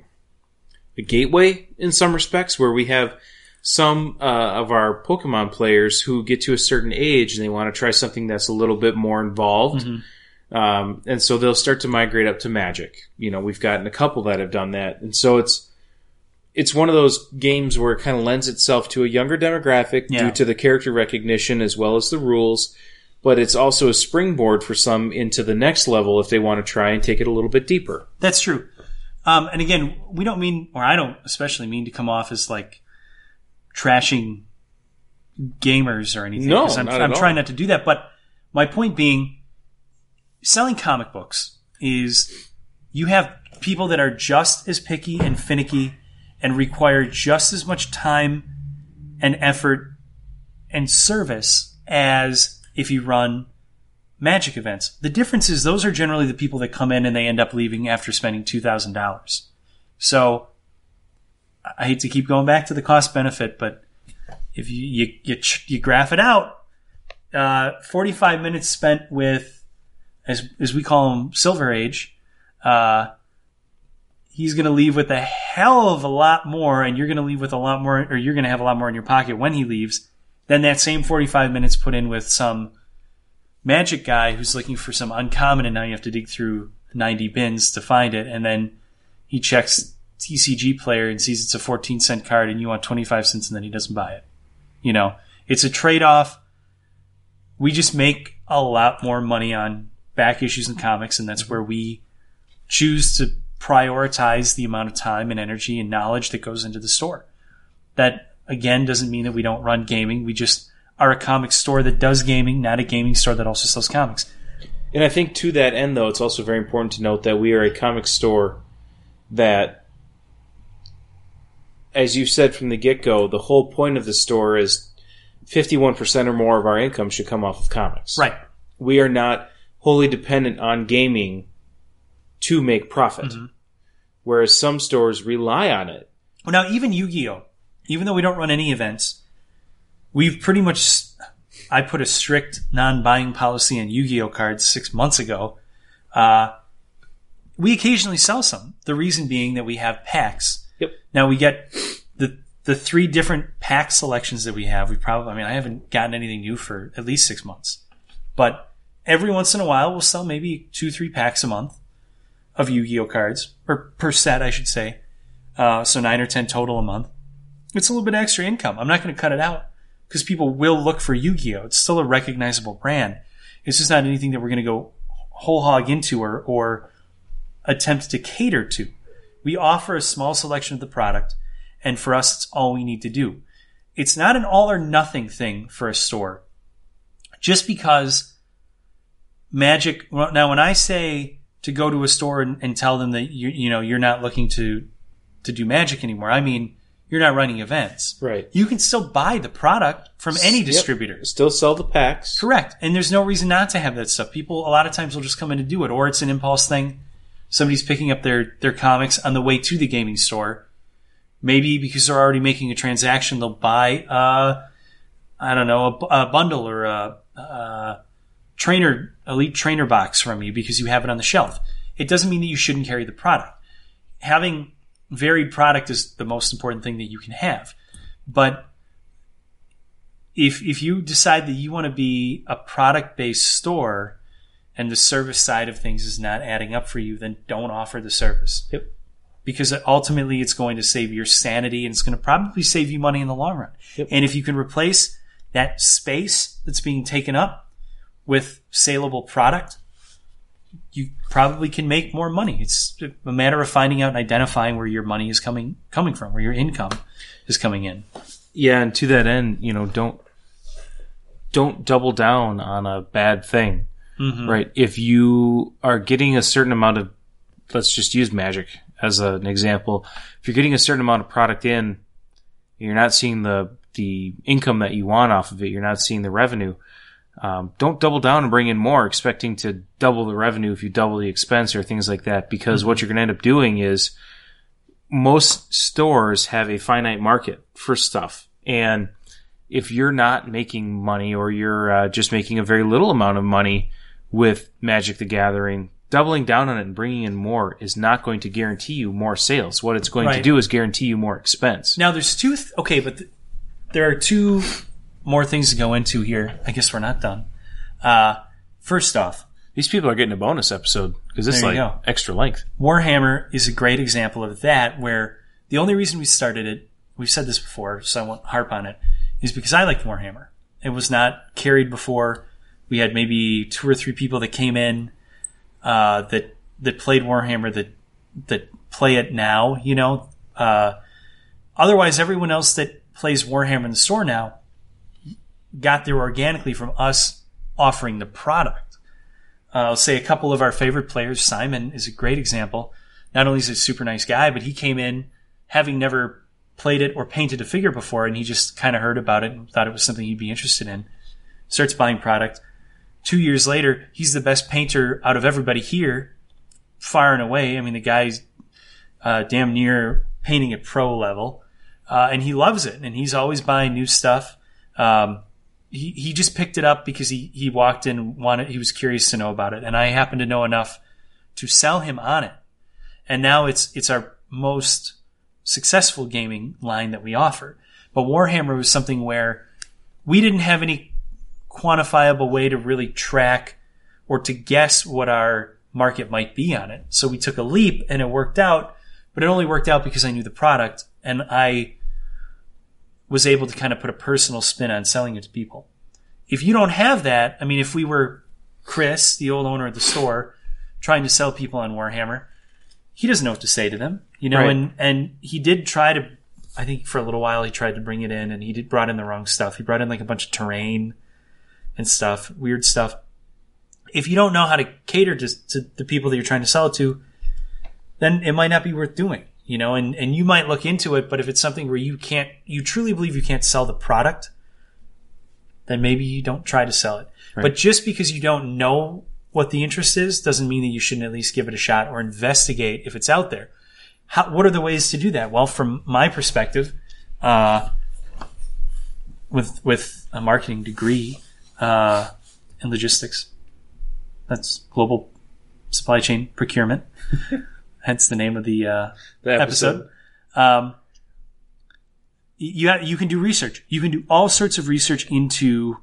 Speaker 1: a gateway in some respects, where we have some uh, of our Pokemon players who get to a certain age and they want to try something that's a little bit more involved. Um, and so they'll start to migrate up to Magic. You know, we've gotten a couple that have done that, and so it's it's one of those games where it kind of lends itself to a younger demographic
Speaker 2: Yeah.
Speaker 1: due to the character recognition as well as the rules. But it's also a springboard for some into the next level if they want to try and take it a little bit deeper.
Speaker 2: That's true. Um, and again, we don't mean, or I don't especially mean to come off as like trashing gamers or anything.
Speaker 1: No,
Speaker 2: I'm,
Speaker 1: not
Speaker 2: I'm trying not to do that. But my point being, selling comic books is you have people that are just as picky and finicky and require just as much time and effort and service as if you run magic events. The difference is those are generally the people that come in and they end up leaving after spending $2,000. So I hate to keep going back to the cost benefit, but if you, you, you, you graph it out, uh, 45 minutes spent with, as, as we call them, Silver Age, uh, he's going to leave with a hell of a lot more, and you're going to leave with a lot more, or you're going to have a lot more in your pocket when he leaves than that same 45 minutes put in with some magic guy who's looking for some uncommon, and now you have to dig through 90 bins to find it, and then he checks TCG player and sees it's a 14 cent card, and you want 25 cents, and then he doesn't buy it. You know, it's a trade off. We just make a lot more money on back issues and comics, and that's where we choose to prioritize the amount of time and energy and knowledge that goes into the store. That again doesn't mean that we don't run gaming. We just are a comic store that does gaming, not a gaming store that also sells comics.
Speaker 1: And I think to that end, though, it's also very important to note that we are a comic store that, as you said from the get go, the whole point of the store is 51% or more of our income should come off of comics.
Speaker 2: Right.
Speaker 1: We are not wholly dependent on gaming to make profit. Whereas some stores rely on it.
Speaker 2: Well, now even Yu-Gi-Oh, even though we don't run any events, we've pretty much. I put a strict non-buying policy on Yu-Gi-Oh cards six months ago. Uh, we occasionally sell some. The reason being that we have packs.
Speaker 1: Yep.
Speaker 2: Now we get the the three different pack selections that we have. We probably. I mean, I haven't gotten anything new for at least six months, but every once in a while we'll sell maybe two, three packs a month of Yu-Gi-Oh cards, or per set, I should say. Uh, so nine or ten total a month. it's a little bit extra income. I'm not going to cut it out because people will look for Yu-Gi-Oh. It's still a recognizable brand. It's just not anything that we're going to go whole hog into or, or attempt to cater to. We offer a small selection of the product, and for us, it's all we need to do. It's not an all or nothing thing for a store. Just because magic, well, now when I say to go to a store and, and tell them that you, you know, you're not looking to, to do magic anymore, I mean, you're not running events.
Speaker 3: Right.
Speaker 2: You can still buy the product from any
Speaker 3: Yep.
Speaker 2: distributor.
Speaker 3: Still sell the packs.
Speaker 2: Correct. And there's no reason not to have that stuff. People a lot of times will just come in to do it, or it's an impulse thing. Somebody's picking up their their comics on the way to the gaming store. Maybe because they're already making a transaction, they'll buy uh I don't know, a, a bundle or a, a trainer elite trainer box from you because you have it on the shelf. It doesn't mean that you shouldn't carry the product. Having varied product is the most important thing that you can have. But if if you decide that you want to be a product based store and the service side of things is not adding up for you, then don't offer the service.
Speaker 3: Yep.
Speaker 2: Because ultimately it's going to save your sanity and it's going to probably save you money in the long run.
Speaker 3: Yep.
Speaker 2: And if you can replace that space that's being taken up with saleable product, you probably can make more money. It's a matter of finding out and identifying where your money is coming coming from, where your income is coming in.
Speaker 1: Yeah, and to that end, you know, don't don't double down on a bad thing. Right? If you are getting a certain amount of let's just use magic as a- an example. If you're getting a certain amount of product in, you're not seeing the the income that you want off of it, you're not seeing the revenue. Um, don't double down and bring in more, expecting to double the revenue if you double the expense or things like that. Because what you're going to end up doing is most stores have a finite market for stuff, and if you're not making money or you're uh, just making a very little amount of money with Magic the Gathering, doubling down on it and bringing in more is not going to guarantee you more sales. What it's going to do is guarantee you more expense.
Speaker 2: Now there's two. Th- okay, but th- there are two more things to go into here. I guess we're not done. Uh, first off,
Speaker 1: These people are getting a bonus episode because it's like
Speaker 2: go.
Speaker 1: extra length.
Speaker 2: Warhammer is a great example of that. Where the only reason we started it, we've said this before, so I won't harp on it, is because I liked Warhammer. It was not carried before. We had maybe two or three people that came in uh, that that played Warhammer that that play it now. You know, uh, otherwise everyone else that plays Warhammer in the store now got there organically from us offering the product. Uh, I'll say a couple of our favorite players. Simon is a great example. Not only is he a super nice guy, but he came in having never played it or painted a figure before, and he just kind of heard about it and thought it was something he'd be interested in. Starts buying product. Two years later, he's the best painter out of everybody here, far and away. I mean, the guy's uh, damn near painting at pro level, uh, and he loves it. And he's always buying new stuff. Um, he, he just picked it up because he, he walked in wanted he was curious to know about it and I happened to know enough to sell him on it. And now it's it's our most successful gaming line that we offer. But Warhammer was something where we didn't have any quantifiable way to really track or to guess what our market might be on it. So we took a leap and it worked out, but it only worked out because I knew the product and I was able to kind of put a personal spin on selling it to people. If you don't have that, I mean, if we were Chris, the old owner of the store, trying to sell people on Warhammer, he doesn't know what to say to them, you know,
Speaker 1: Right.
Speaker 2: and, and he did try to, I think for a little while he tried to bring it in and he did brought in the wrong stuff. He brought in like a bunch of terrain and stuff, weird stuff. If you don't know how to cater to, to the people that you're trying to sell it to, then it might not be worth doing, you know, and, and you might look into it, but if it's something where you can't, you truly believe you can't sell the product, then maybe you don't try to sell it. But just because you don't know what the interest is doesn't mean that you shouldn't at least give it a shot or investigate if it's out there. How, what are the ways to do that? Well, from my perspective, uh, with with a marketing degree uh, in logistics, that's global supply chain procurement. Hence the name of the uh,
Speaker 3: The
Speaker 2: episode. Um, you you can do research. You can do all sorts of research into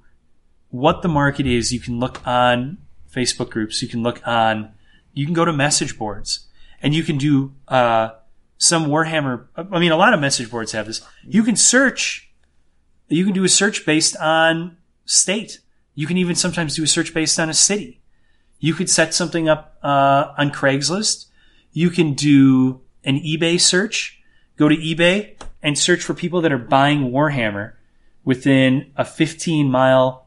Speaker 2: what the market is. You can look on Facebook groups. You can look on. You can go to message boards, and you can do uh, some Warhammer. I mean, a lot of message boards have this. You can search. You can do a search based on state. You can even sometimes do a search based on a city. You could set something up uh, on Craigslist. You can do an eBay search. Go to eBay and search for people that are buying Warhammer within a 15 mile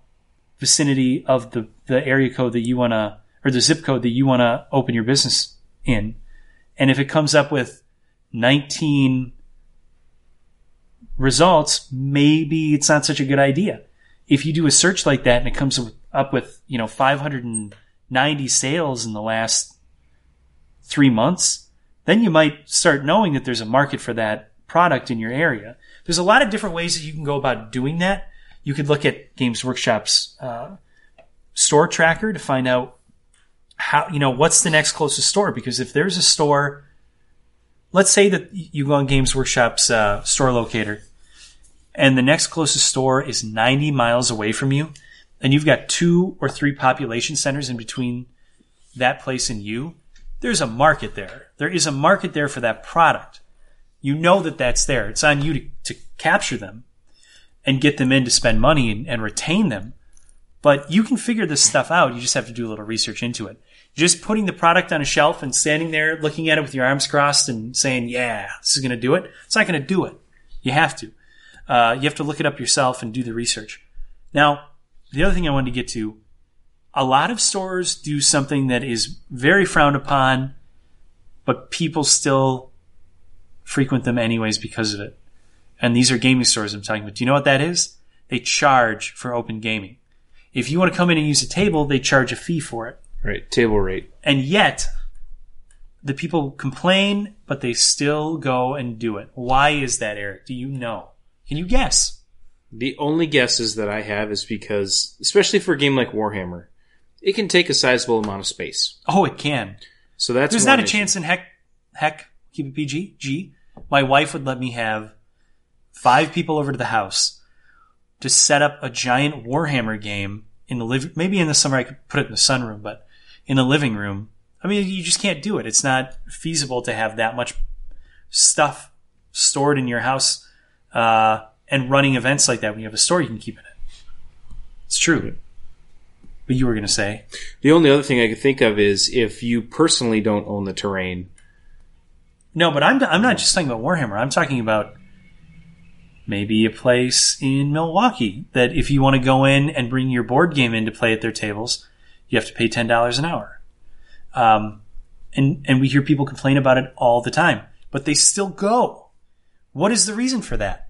Speaker 2: vicinity of the, the area code that you want to, or the zip code that you want to open your business in. And if it comes up with 19 results, maybe it's not such a good idea. If you do a search like that and it comes up with, you know, 590 sales in the last three months, then you might start knowing that there's a market for that product in your area. There's a lot of different ways that you can go about doing that. You could look at Games Workshop's uh, store tracker to find out how, you know, what's the next closest store. Because if there's a store let's say that you go on Games Workshop's uh, store locator, and the next closest store is 90 miles away from you, and you've got two or three population centers in between that place and you. There's a market there. There is a market there for that product. You know that that's there. It's on you to, to capture them and get them in to spend money and, and retain them. But you can figure this stuff out. You just have to do a little research into it just putting the product on a shelf and standing there looking at it with your arms crossed and saying, yeah, this is going to do it. It's not going to do it. You have to. Uh, you have to look it up yourself and do the research. Now, the other thing I wanted to get to, a lot of stores do something that is very frowned upon, but people still frequent them anyways because of it. And these are gaming stores I'm talking about. Do you know what that is? They charge for open gaming. If you want to come in and use a table, they charge a fee for it.
Speaker 1: Right, table rate.
Speaker 2: And yet, the people complain, but they still go and do it. Why is that, Eric? Do you know? Can you guess?
Speaker 1: The only guesses that I have is because, especially for a game like Warhammer, it can take a sizable amount of space.
Speaker 2: Oh, it can.
Speaker 1: So that's
Speaker 2: There's not a issue. chance in heck, heck, keep it PG, G. My wife would let me have five people over to the house to set up a giant Warhammer game in the living. Maybe in the summer I could put it in the sunroom, but in the living room. I mean, you just can't do it. It's not feasible to have that much stuff stored in your house uh, and running events like that. When you have a store, you can keep in it. It's true. But you were going to say
Speaker 1: the only other thing I could think of is if you personally don't own the terrain.
Speaker 2: No, but I'm I'm not just talking about Warhammer. I'm talking about maybe a place in Milwaukee that if you want to go in and bring your board game in to play at their tables, you have to pay ten dollars an hour. Um, and and we hear people complain about it all the time, but they still go. What is the reason for that?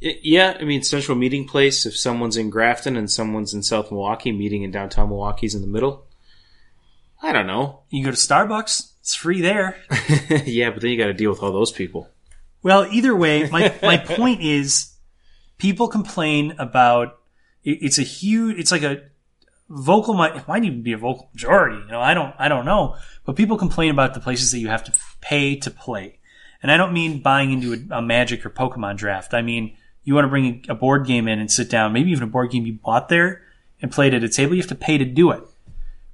Speaker 1: Yeah, I mean, central meeting place. If someone's in Grafton and someone's in South Milwaukee, meeting in downtown Milwaukee's in the middle. I don't know.
Speaker 2: You go to Starbucks; it's free there.
Speaker 1: yeah, but then you got to deal with all those people.
Speaker 2: Well, either way, my my point is, people complain about. It's a huge. It's like a vocal might it might even be a vocal majority. You know, I don't I don't know, but people complain about the places that you have to pay to play, and I don't mean buying into a, a Magic or Pokemon draft. I mean you want to bring a board game in and sit down, maybe even a board game you bought there and played at a table. You have to pay to do it,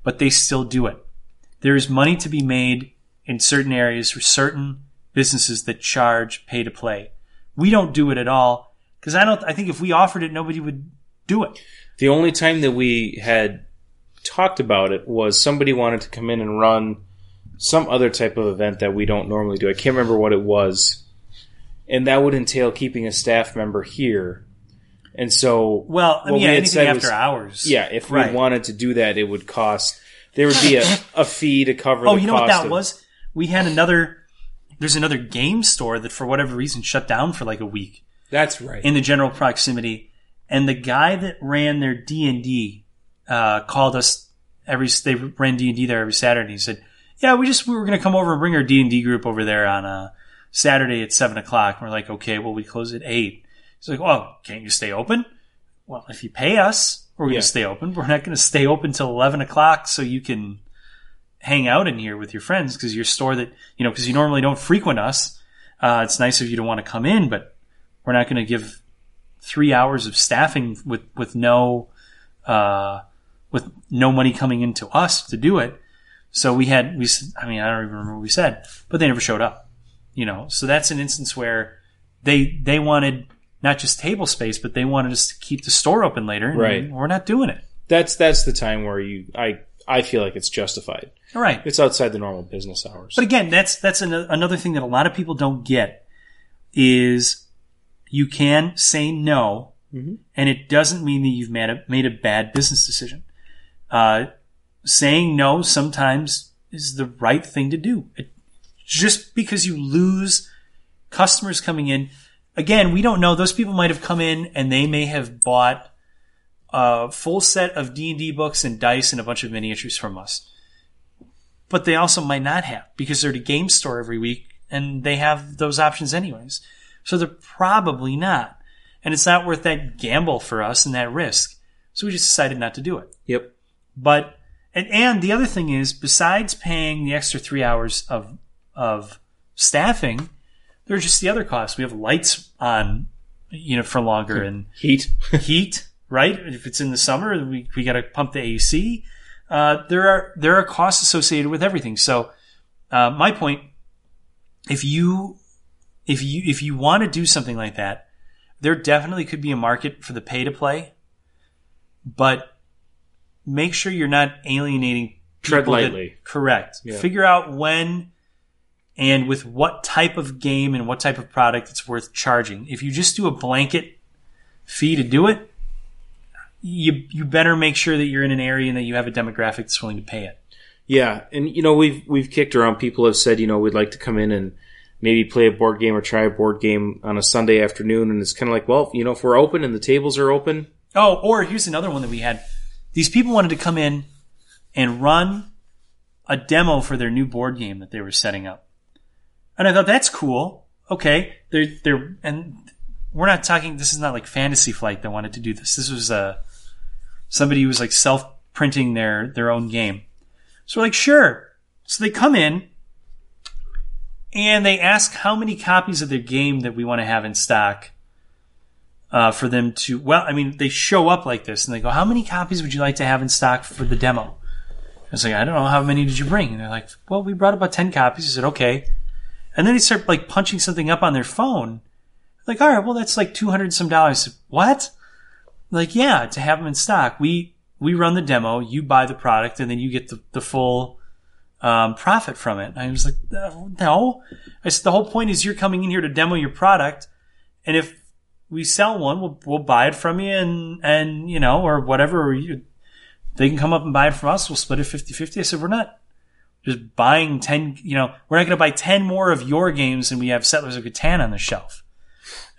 Speaker 2: but they still do it. There is money to be made in certain areas for certain businesses that charge pay to play. We don't do it at all because I don't. I think if we offered it, nobody would do it.
Speaker 1: The only time that we had talked about it was somebody wanted to come in and run some other type of event that we don't normally do. I can't remember what it was. And that would entail keeping a staff member here. And so,
Speaker 2: well, I mean, yeah, we anything after was, hours.
Speaker 1: Yeah, if right. we wanted to do that, it would cost. There would be a, a fee to cover.
Speaker 2: Oh, you know what that
Speaker 1: of,
Speaker 2: was? We had another. There's another game store that, for whatever reason, shut down for like a week.
Speaker 1: That's right.
Speaker 2: In the general proximity, and the guy that ran their D and D uh, called us every. They ran D and D there every Saturday. He said, "Yeah, we just we were going to come over and bring our D and D group over there on a uh, Saturday at seven o'clock." And we're like, "Okay, well we close at 8. He's like, "Oh, can't you stay open?" Well, if you pay us, we're going to yeah. stay open. We're not going to stay open till eleven o'clock so you can hang out in here with your friends because your store that you know because you normally don't frequent us. Uh, it's nice of you to want to come in, but we're not going to give three hours of staffing with with no uh, with no money coming into us to do it. So we had we I mean I don't even remember what we said, but they never showed up. You know, so that's an instance where they they wanted not just table space, but they wanted us to keep the store open later. and
Speaker 1: Right.
Speaker 2: We're not doing it.
Speaker 1: That's that's the time where you I I feel like it's justified.
Speaker 2: All right.
Speaker 1: It's outside the normal business hours.
Speaker 2: But again, that's that's an, another thing that a lot of people don't get is you can say no, and it doesn't mean that you've made a made a bad business decision. Uh, saying no sometimes is the right thing to do. It, just because you lose customers coming in, again, we don't know. Those people might have come in and they may have bought a full set of D and D books and dice and a bunch of miniatures from us but they also might not have because they're at a game store every week and they have those options anyways. So they're probably not. And it's not worth that gamble for us and that risk. So we just decided not to do it.
Speaker 1: yep.
Speaker 2: But and, and the other thing is, besides paying the extra three hours of of staffing, there's just the other costs. We have lights on, you know, for longer and
Speaker 1: Heat.
Speaker 2: heat, right? If it's in the summer, we, we got to pump the AC. Uh, there are there are costs associated with everything. So, uh, my point, if you if you if you want to do something like that, there definitely could be a market for the pay to play, but make sure you're not alienating.
Speaker 1: Tread
Speaker 2: people that-
Speaker 1: lightly.
Speaker 2: correct.
Speaker 1: Yeah.
Speaker 2: Figure out when and with what type of game and what type of product it's worth charging. If you just do a blanket fee to do it, you you better make sure that you're in an area and that you have a demographic that's willing to pay it.
Speaker 1: Yeah, and you know we've we've kicked around. People have said you know we'd like to come in and maybe play a board game or try a board game on a Sunday afternoon, and it's kind of like, well, you know, if we're open and the tables are open,
Speaker 2: Oh, or here's another one that we had. These people wanted to come in and run a demo for their new board game that they were setting up. And I thought that's cool. Okay, they're they're and we're not talking. This is not like Fantasy Flight that wanted to do this. This was uh, somebody who was like self printing their their own game. So we're like, sure. So they come in and they ask how many copies of their game that we want to have in stock uh, for them to. Well, I mean, they show up like this and they go, "How many copies would you like to have in stock for the demo?" I was like, "I don't know. How many did you bring?" And they're like, "Well, we brought about ten copies." I said, "Okay." And then they start like punching something up on their phone. Like, all right, well, that's like two hundred some dollars. What? Like, yeah, to have them in stock. We we run the demo, you buy the product, and then you get the the full um, profit from it. I was like, no. I said, the whole point is you're coming in here to demo your product, and if we sell one, we'll we'll buy it from you, and and you know, or whatever. Or you, they can come up and buy it from us. We'll split it 50-50. I said, we're not just buying 10, you know, we're not going to buy 10 more of your games and we have Settlers of Catan on the shelf.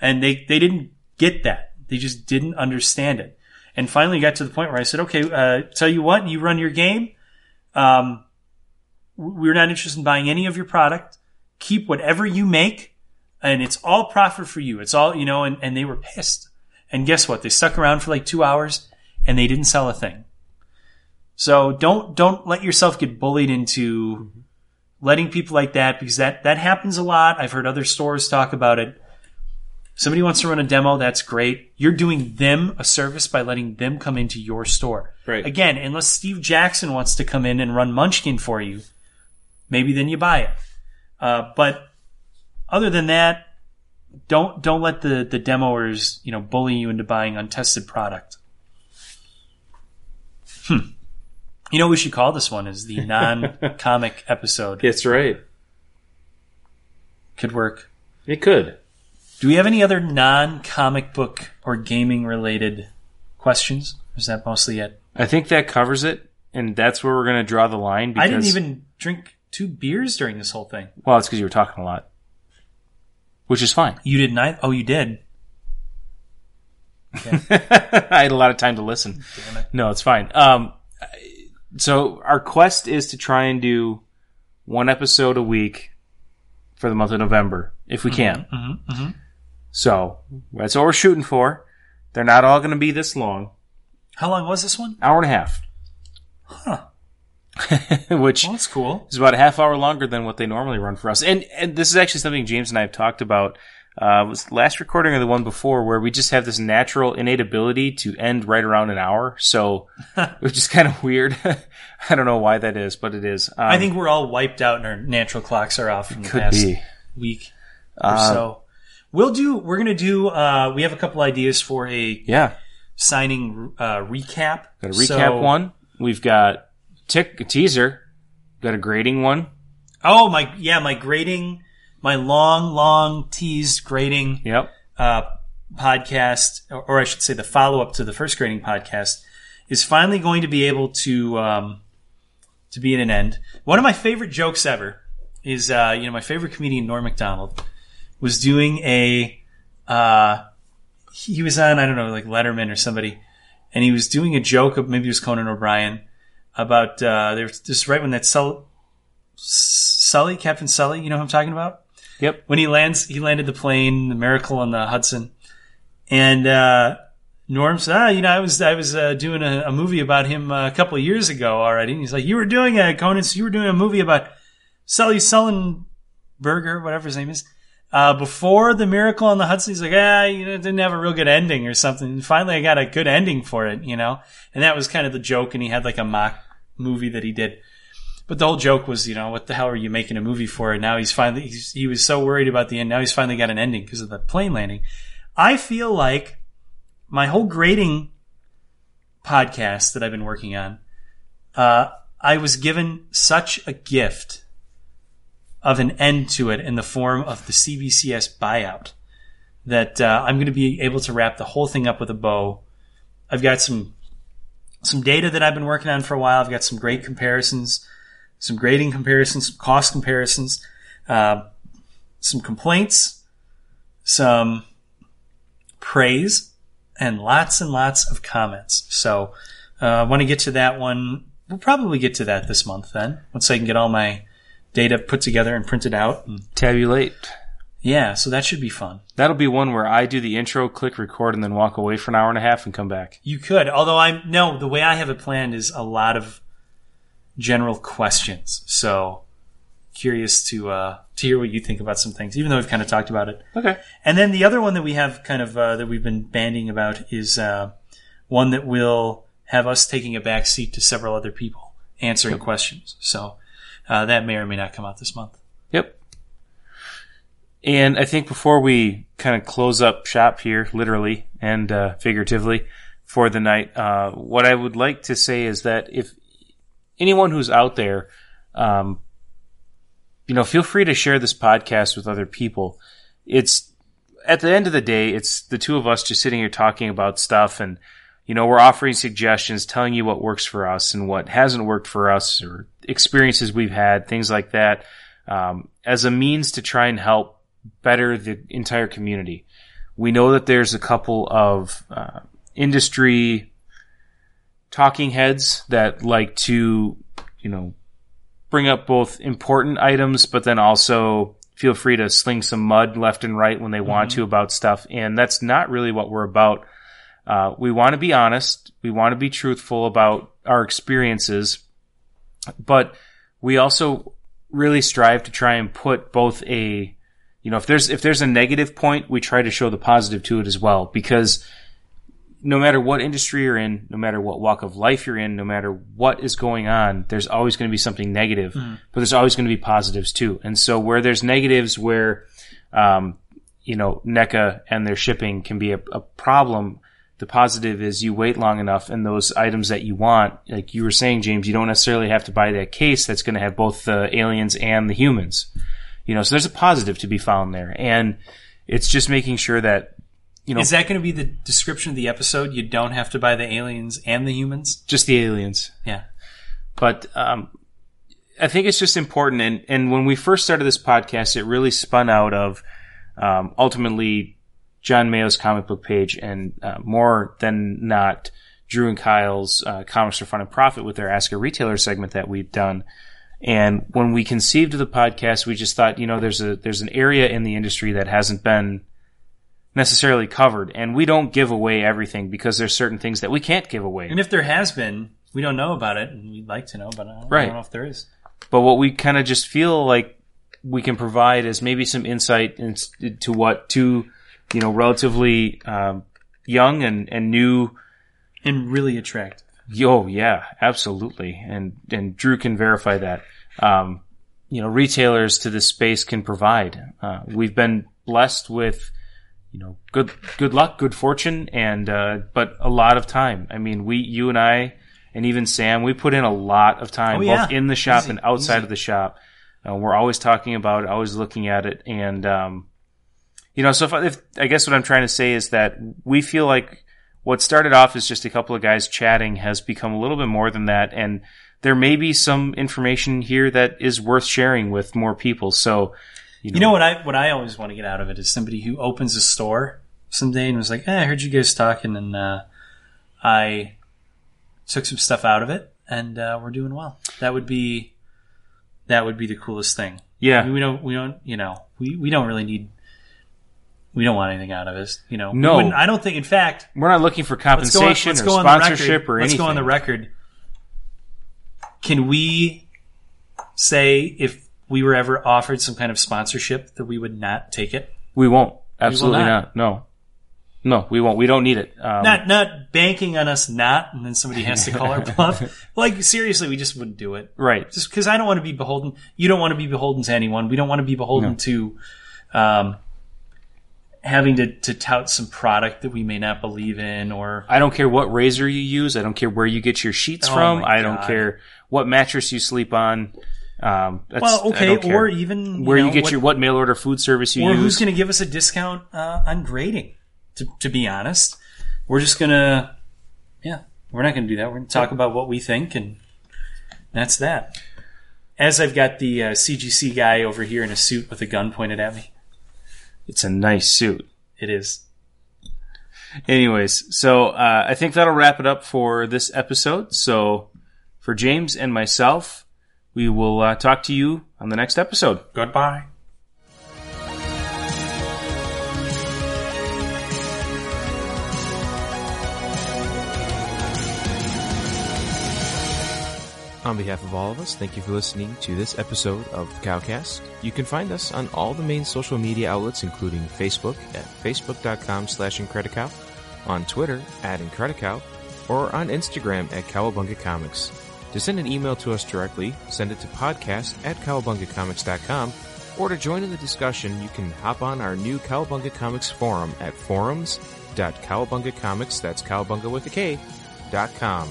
Speaker 2: And they, they didn't get that. They just didn't understand it. And finally got to the point where I said, okay, uh, tell you what, you run your game. Um, we're not interested in buying any of your product. Keep whatever you make and it's all profit for you. It's all, you know, and, and they were pissed. And guess what? They stuck around for like two hours and they didn't sell a thing. So don't don't let yourself get bullied into letting people like that because that that happens a lot. I've heard other stores talk about it. Somebody wants to run a demo, that's great. You're doing them a service by letting them come into your store.
Speaker 1: Right.
Speaker 2: Again, unless Steve Jackson wants to come in and run Munchkin for you, maybe then you buy it. Uh, but other than that, don't don't let the the demoers you know bully you into buying untested product. Hmm. You know what we should call this one is the non-comic episode.
Speaker 1: that's right.
Speaker 2: Could work.
Speaker 1: It could.
Speaker 2: Do we have any other non-comic book or gaming related questions? Is that mostly it?
Speaker 1: I think that covers it, and that's where we're going to draw the line. Because,
Speaker 2: I didn't even drink two beers during this whole thing.
Speaker 1: Well, it's because you were talking a lot, which is fine.
Speaker 2: You didn't. I, oh, you did.
Speaker 1: I had a lot of time to listen.
Speaker 2: Damn it.
Speaker 1: No, it's fine. Um, so our quest is to try and do one episode a week for the month of November, if we can.
Speaker 2: Mm-hmm,
Speaker 1: So that's what we're shooting for. They're not all going to be this long,
Speaker 2: How long was this one?
Speaker 1: hour and a half,
Speaker 2: Huh.
Speaker 1: which
Speaker 2: Well, that's cool.
Speaker 1: is about a half hour longer than what they normally run for us. And and this is actually something James and I have talked about. Uh, was the last recording or the one before where we just have this natural innate ability to end right around an hour. So which is kind of weird. I don't know why that is, but it is. Um,
Speaker 2: I think we're all wiped out and our natural clocks are off from the past
Speaker 1: be.
Speaker 2: week or
Speaker 1: Uh,
Speaker 2: so. We'll do. We're gonna do. Uh, we have a couple ideas for a
Speaker 1: Yeah,
Speaker 2: signing uh, recap.
Speaker 1: got a recap
Speaker 2: So-
Speaker 1: one. We've got tick a teaser. Got a grading one.
Speaker 2: Oh my, yeah, my grading, my long, long teased grading
Speaker 1: Yep.
Speaker 2: uh, podcast, or, I should say, the follow up to the first grading podcast, is finally going to be able to um, to be at an end. One of my favorite jokes ever is, uh, you know, my favorite comedian Norm Macdonald was doing a. Uh, he was on I don't know like Letterman or somebody, and he was doing a joke of maybe it was Conan O'Brien about uh, there was this right when that Sul- Sully Captain Sully, you know who I'm talking about
Speaker 1: Yep.
Speaker 2: when he lands, he landed the plane, the Miracle on the Hudson, and uh, Norm said, "Ah, you know, I was I was uh, doing a, a movie about him uh, a couple of years ago already." And he's like, "You were doing a Conan, you were doing a movie about Sully Sullenberger, whatever his name is." Uh, before the Miracle on the Hudson, he's like, ah, you know, it didn't have a real good ending or something. And finally, I got a good ending for it, you know, and that was kind of the joke. And he had like a mock movie that he did. But the whole joke was, you know, what the hell are you making a movie for? And now he's finally, he's, he was so worried about the end. Now he's finally got an ending because of the plane landing. I feel like my whole grading podcast that I've been working on, uh, I was given such a gift of an end to it in the form of the CBCS buyout that uh, I'm going to be able to wrap the whole thing up with a bow. I've got some some data that I've been working on for a while. I've got some great comparisons some grading comparisons, some cost comparisons, uh, some complaints, some praise, and lots and lots of comments. So uh, I want to get to that one. We'll probably get to that this month then, once I can get all my data put together and printed out. And
Speaker 1: Tabulate.
Speaker 2: yeah, so that should be fun.
Speaker 1: That'll be one where I do the intro, click record, and then walk away for an hour and a half and come back.
Speaker 2: You could, although I'm no. The way I have it planned is a lot of general questions. So curious to uh, to hear what you think about some things, even though we've kind of talked about it.
Speaker 1: Okay.
Speaker 2: And then the other one that we have kind of uh, that we've been banding about is uh, one that will have us taking a back seat to several other people answering questions. So uh, that may or may not come out this month.
Speaker 1: Yep. And I think before we kind of close up shop here, literally and uh, figuratively, for the night, uh, what I would like to say is that if anyone who's out there, um, you know, feel free to share this podcast with other people. It's at the end of the day, it's the two of us just sitting here talking about stuff and you know, we're offering suggestions, telling you what works for us and what hasn't worked for us or experiences we've had, things like that, um, as a means to try and help better the entire community. We know that there's a couple of uh, industry talking heads that like to, you know, bring up both important items, but then also feel free to sling some mud left and right when they want to about stuff. And that's not really what we're about. Uh, we want to be honest. We want to be truthful about our experiences, but we also really strive to try and put both a, you know, if there's, if there's a negative point, we try to show the positive to it as well, because no matter what industry you're in, no matter what walk of life you're in, no matter what is going on, there's always going to be something negative, but there's always going to be positives too. And so where there's negatives where, um, you know, NECA and their shipping can be a, a problem, the positive is you wait long enough and those items that you want, like you were saying, James, you don't necessarily have to buy that case that's going to have both the aliens and the humans. You know, so there's a positive to be found there. And it's just making sure that, you know,
Speaker 2: Is that going to be the description of the episode? You don't have to buy the aliens and the humans.
Speaker 1: just the aliens.
Speaker 2: Yeah.
Speaker 1: But um, I think it's just important. And, and when we first started this podcast, it really spun out of um, ultimately John Mayo's comic book page and uh, more than not Drew and Kyle's uh, Comics for Fun and Profit with their Ask a Retailer segment that we've done. And when we conceived of the podcast, we just thought, you know, there's a there's an area in the industry that hasn't been necessarily covered, and we don't give away everything because there's certain things that we can't give away.
Speaker 2: And if there has been, we don't know about it, and we'd like to know, but I don't, I don't know if there is.
Speaker 1: But what we kind of just feel like we can provide is maybe some insight into what two, you know, relatively um, young and, and new.
Speaker 2: And really attractive.
Speaker 1: Yo, yeah, absolutely, and and Drew can verify that. Um, you know retailers to this space can provide. Uh, we've been blessed with you know good good luck, good fortune, and uh, but a lot of time. I mean, we you and I and even Sam, we put in a lot of time
Speaker 2: Oh, yeah.
Speaker 1: both in the shop
Speaker 2: Easy,
Speaker 1: and outside
Speaker 2: easy.
Speaker 1: of the shop. Uh, we're always talking about it, always looking at it, and um, you know, so if, if I guess what I'm trying to say is that we feel like what started off as just a couple of guys chatting has become a little bit more than that, and there may be some information here that is worth sharing with more people. So, you know,
Speaker 2: You know what I what I always want to get out of it is somebody who opens a store someday and was like, eh, "I heard you guys talking, and uh, I took some stuff out of it, and uh, we're doing well." That would be that would be the coolest thing.
Speaker 1: yeah,
Speaker 2: We don't we don't you know we, we don't really need we don't want anything out of this. You know,
Speaker 1: No.
Speaker 2: I don't think. In fact,
Speaker 1: we're not looking for
Speaker 2: let's go on,
Speaker 1: compensation
Speaker 2: let's
Speaker 1: or sponsorship or
Speaker 2: let's
Speaker 1: anything.
Speaker 2: go on the record. Can we say if we were ever offered some kind of sponsorship that we would not take it?
Speaker 1: We won't. Absolutely
Speaker 2: not.
Speaker 1: not. No. No, we won't. We don't need it. Um,
Speaker 2: not not banking on us not, and then somebody has to call our bluff. Like seriously, we just wouldn't do it.
Speaker 1: right.
Speaker 2: Just because I don't want to be beholden. You don't want to be beholden to anyone. We don't want to be beholden
Speaker 1: No.
Speaker 2: to um, having to, to tout some product that we may not believe in or
Speaker 1: I don't care what razor you use. I don't care where you get your sheets
Speaker 2: Oh
Speaker 1: from. I don't care what mattress you sleep on. Um, that's,
Speaker 2: well, okay, or even
Speaker 1: where
Speaker 2: know,
Speaker 1: you get
Speaker 2: what-
Speaker 1: your what mail order food service you
Speaker 2: or
Speaker 1: use.
Speaker 2: who's going to give us a discount uh, on grading? To, to be honest, we're just gonna, yeah, we're not going to do that. We're going to talk about what we think, and that's that. As I've got the uh, CGC guy over here in a suit with a gun pointed at me,
Speaker 1: it's a nice suit.
Speaker 2: it is.
Speaker 1: Anyways, so uh, I think that'll wrap it up for this episode. So for James and myself, we will uh, talk to you on the next episode.
Speaker 2: Goodbye.
Speaker 4: On behalf of all of us, thank you for listening to this episode of the Cowcast. You can find us on all the main social media outlets, including Facebook at facebook.com slash Incredicow, on Twitter at Incredicow, or on Instagram at Kowabunga Comics. To send an email to us directly, send it to podcast at kowabungacomics.com, or to join in the discussion, you can hop on our new Kowabunga Comics forum at forums.kowabungacomics, that's cowabunga with a K, dot com.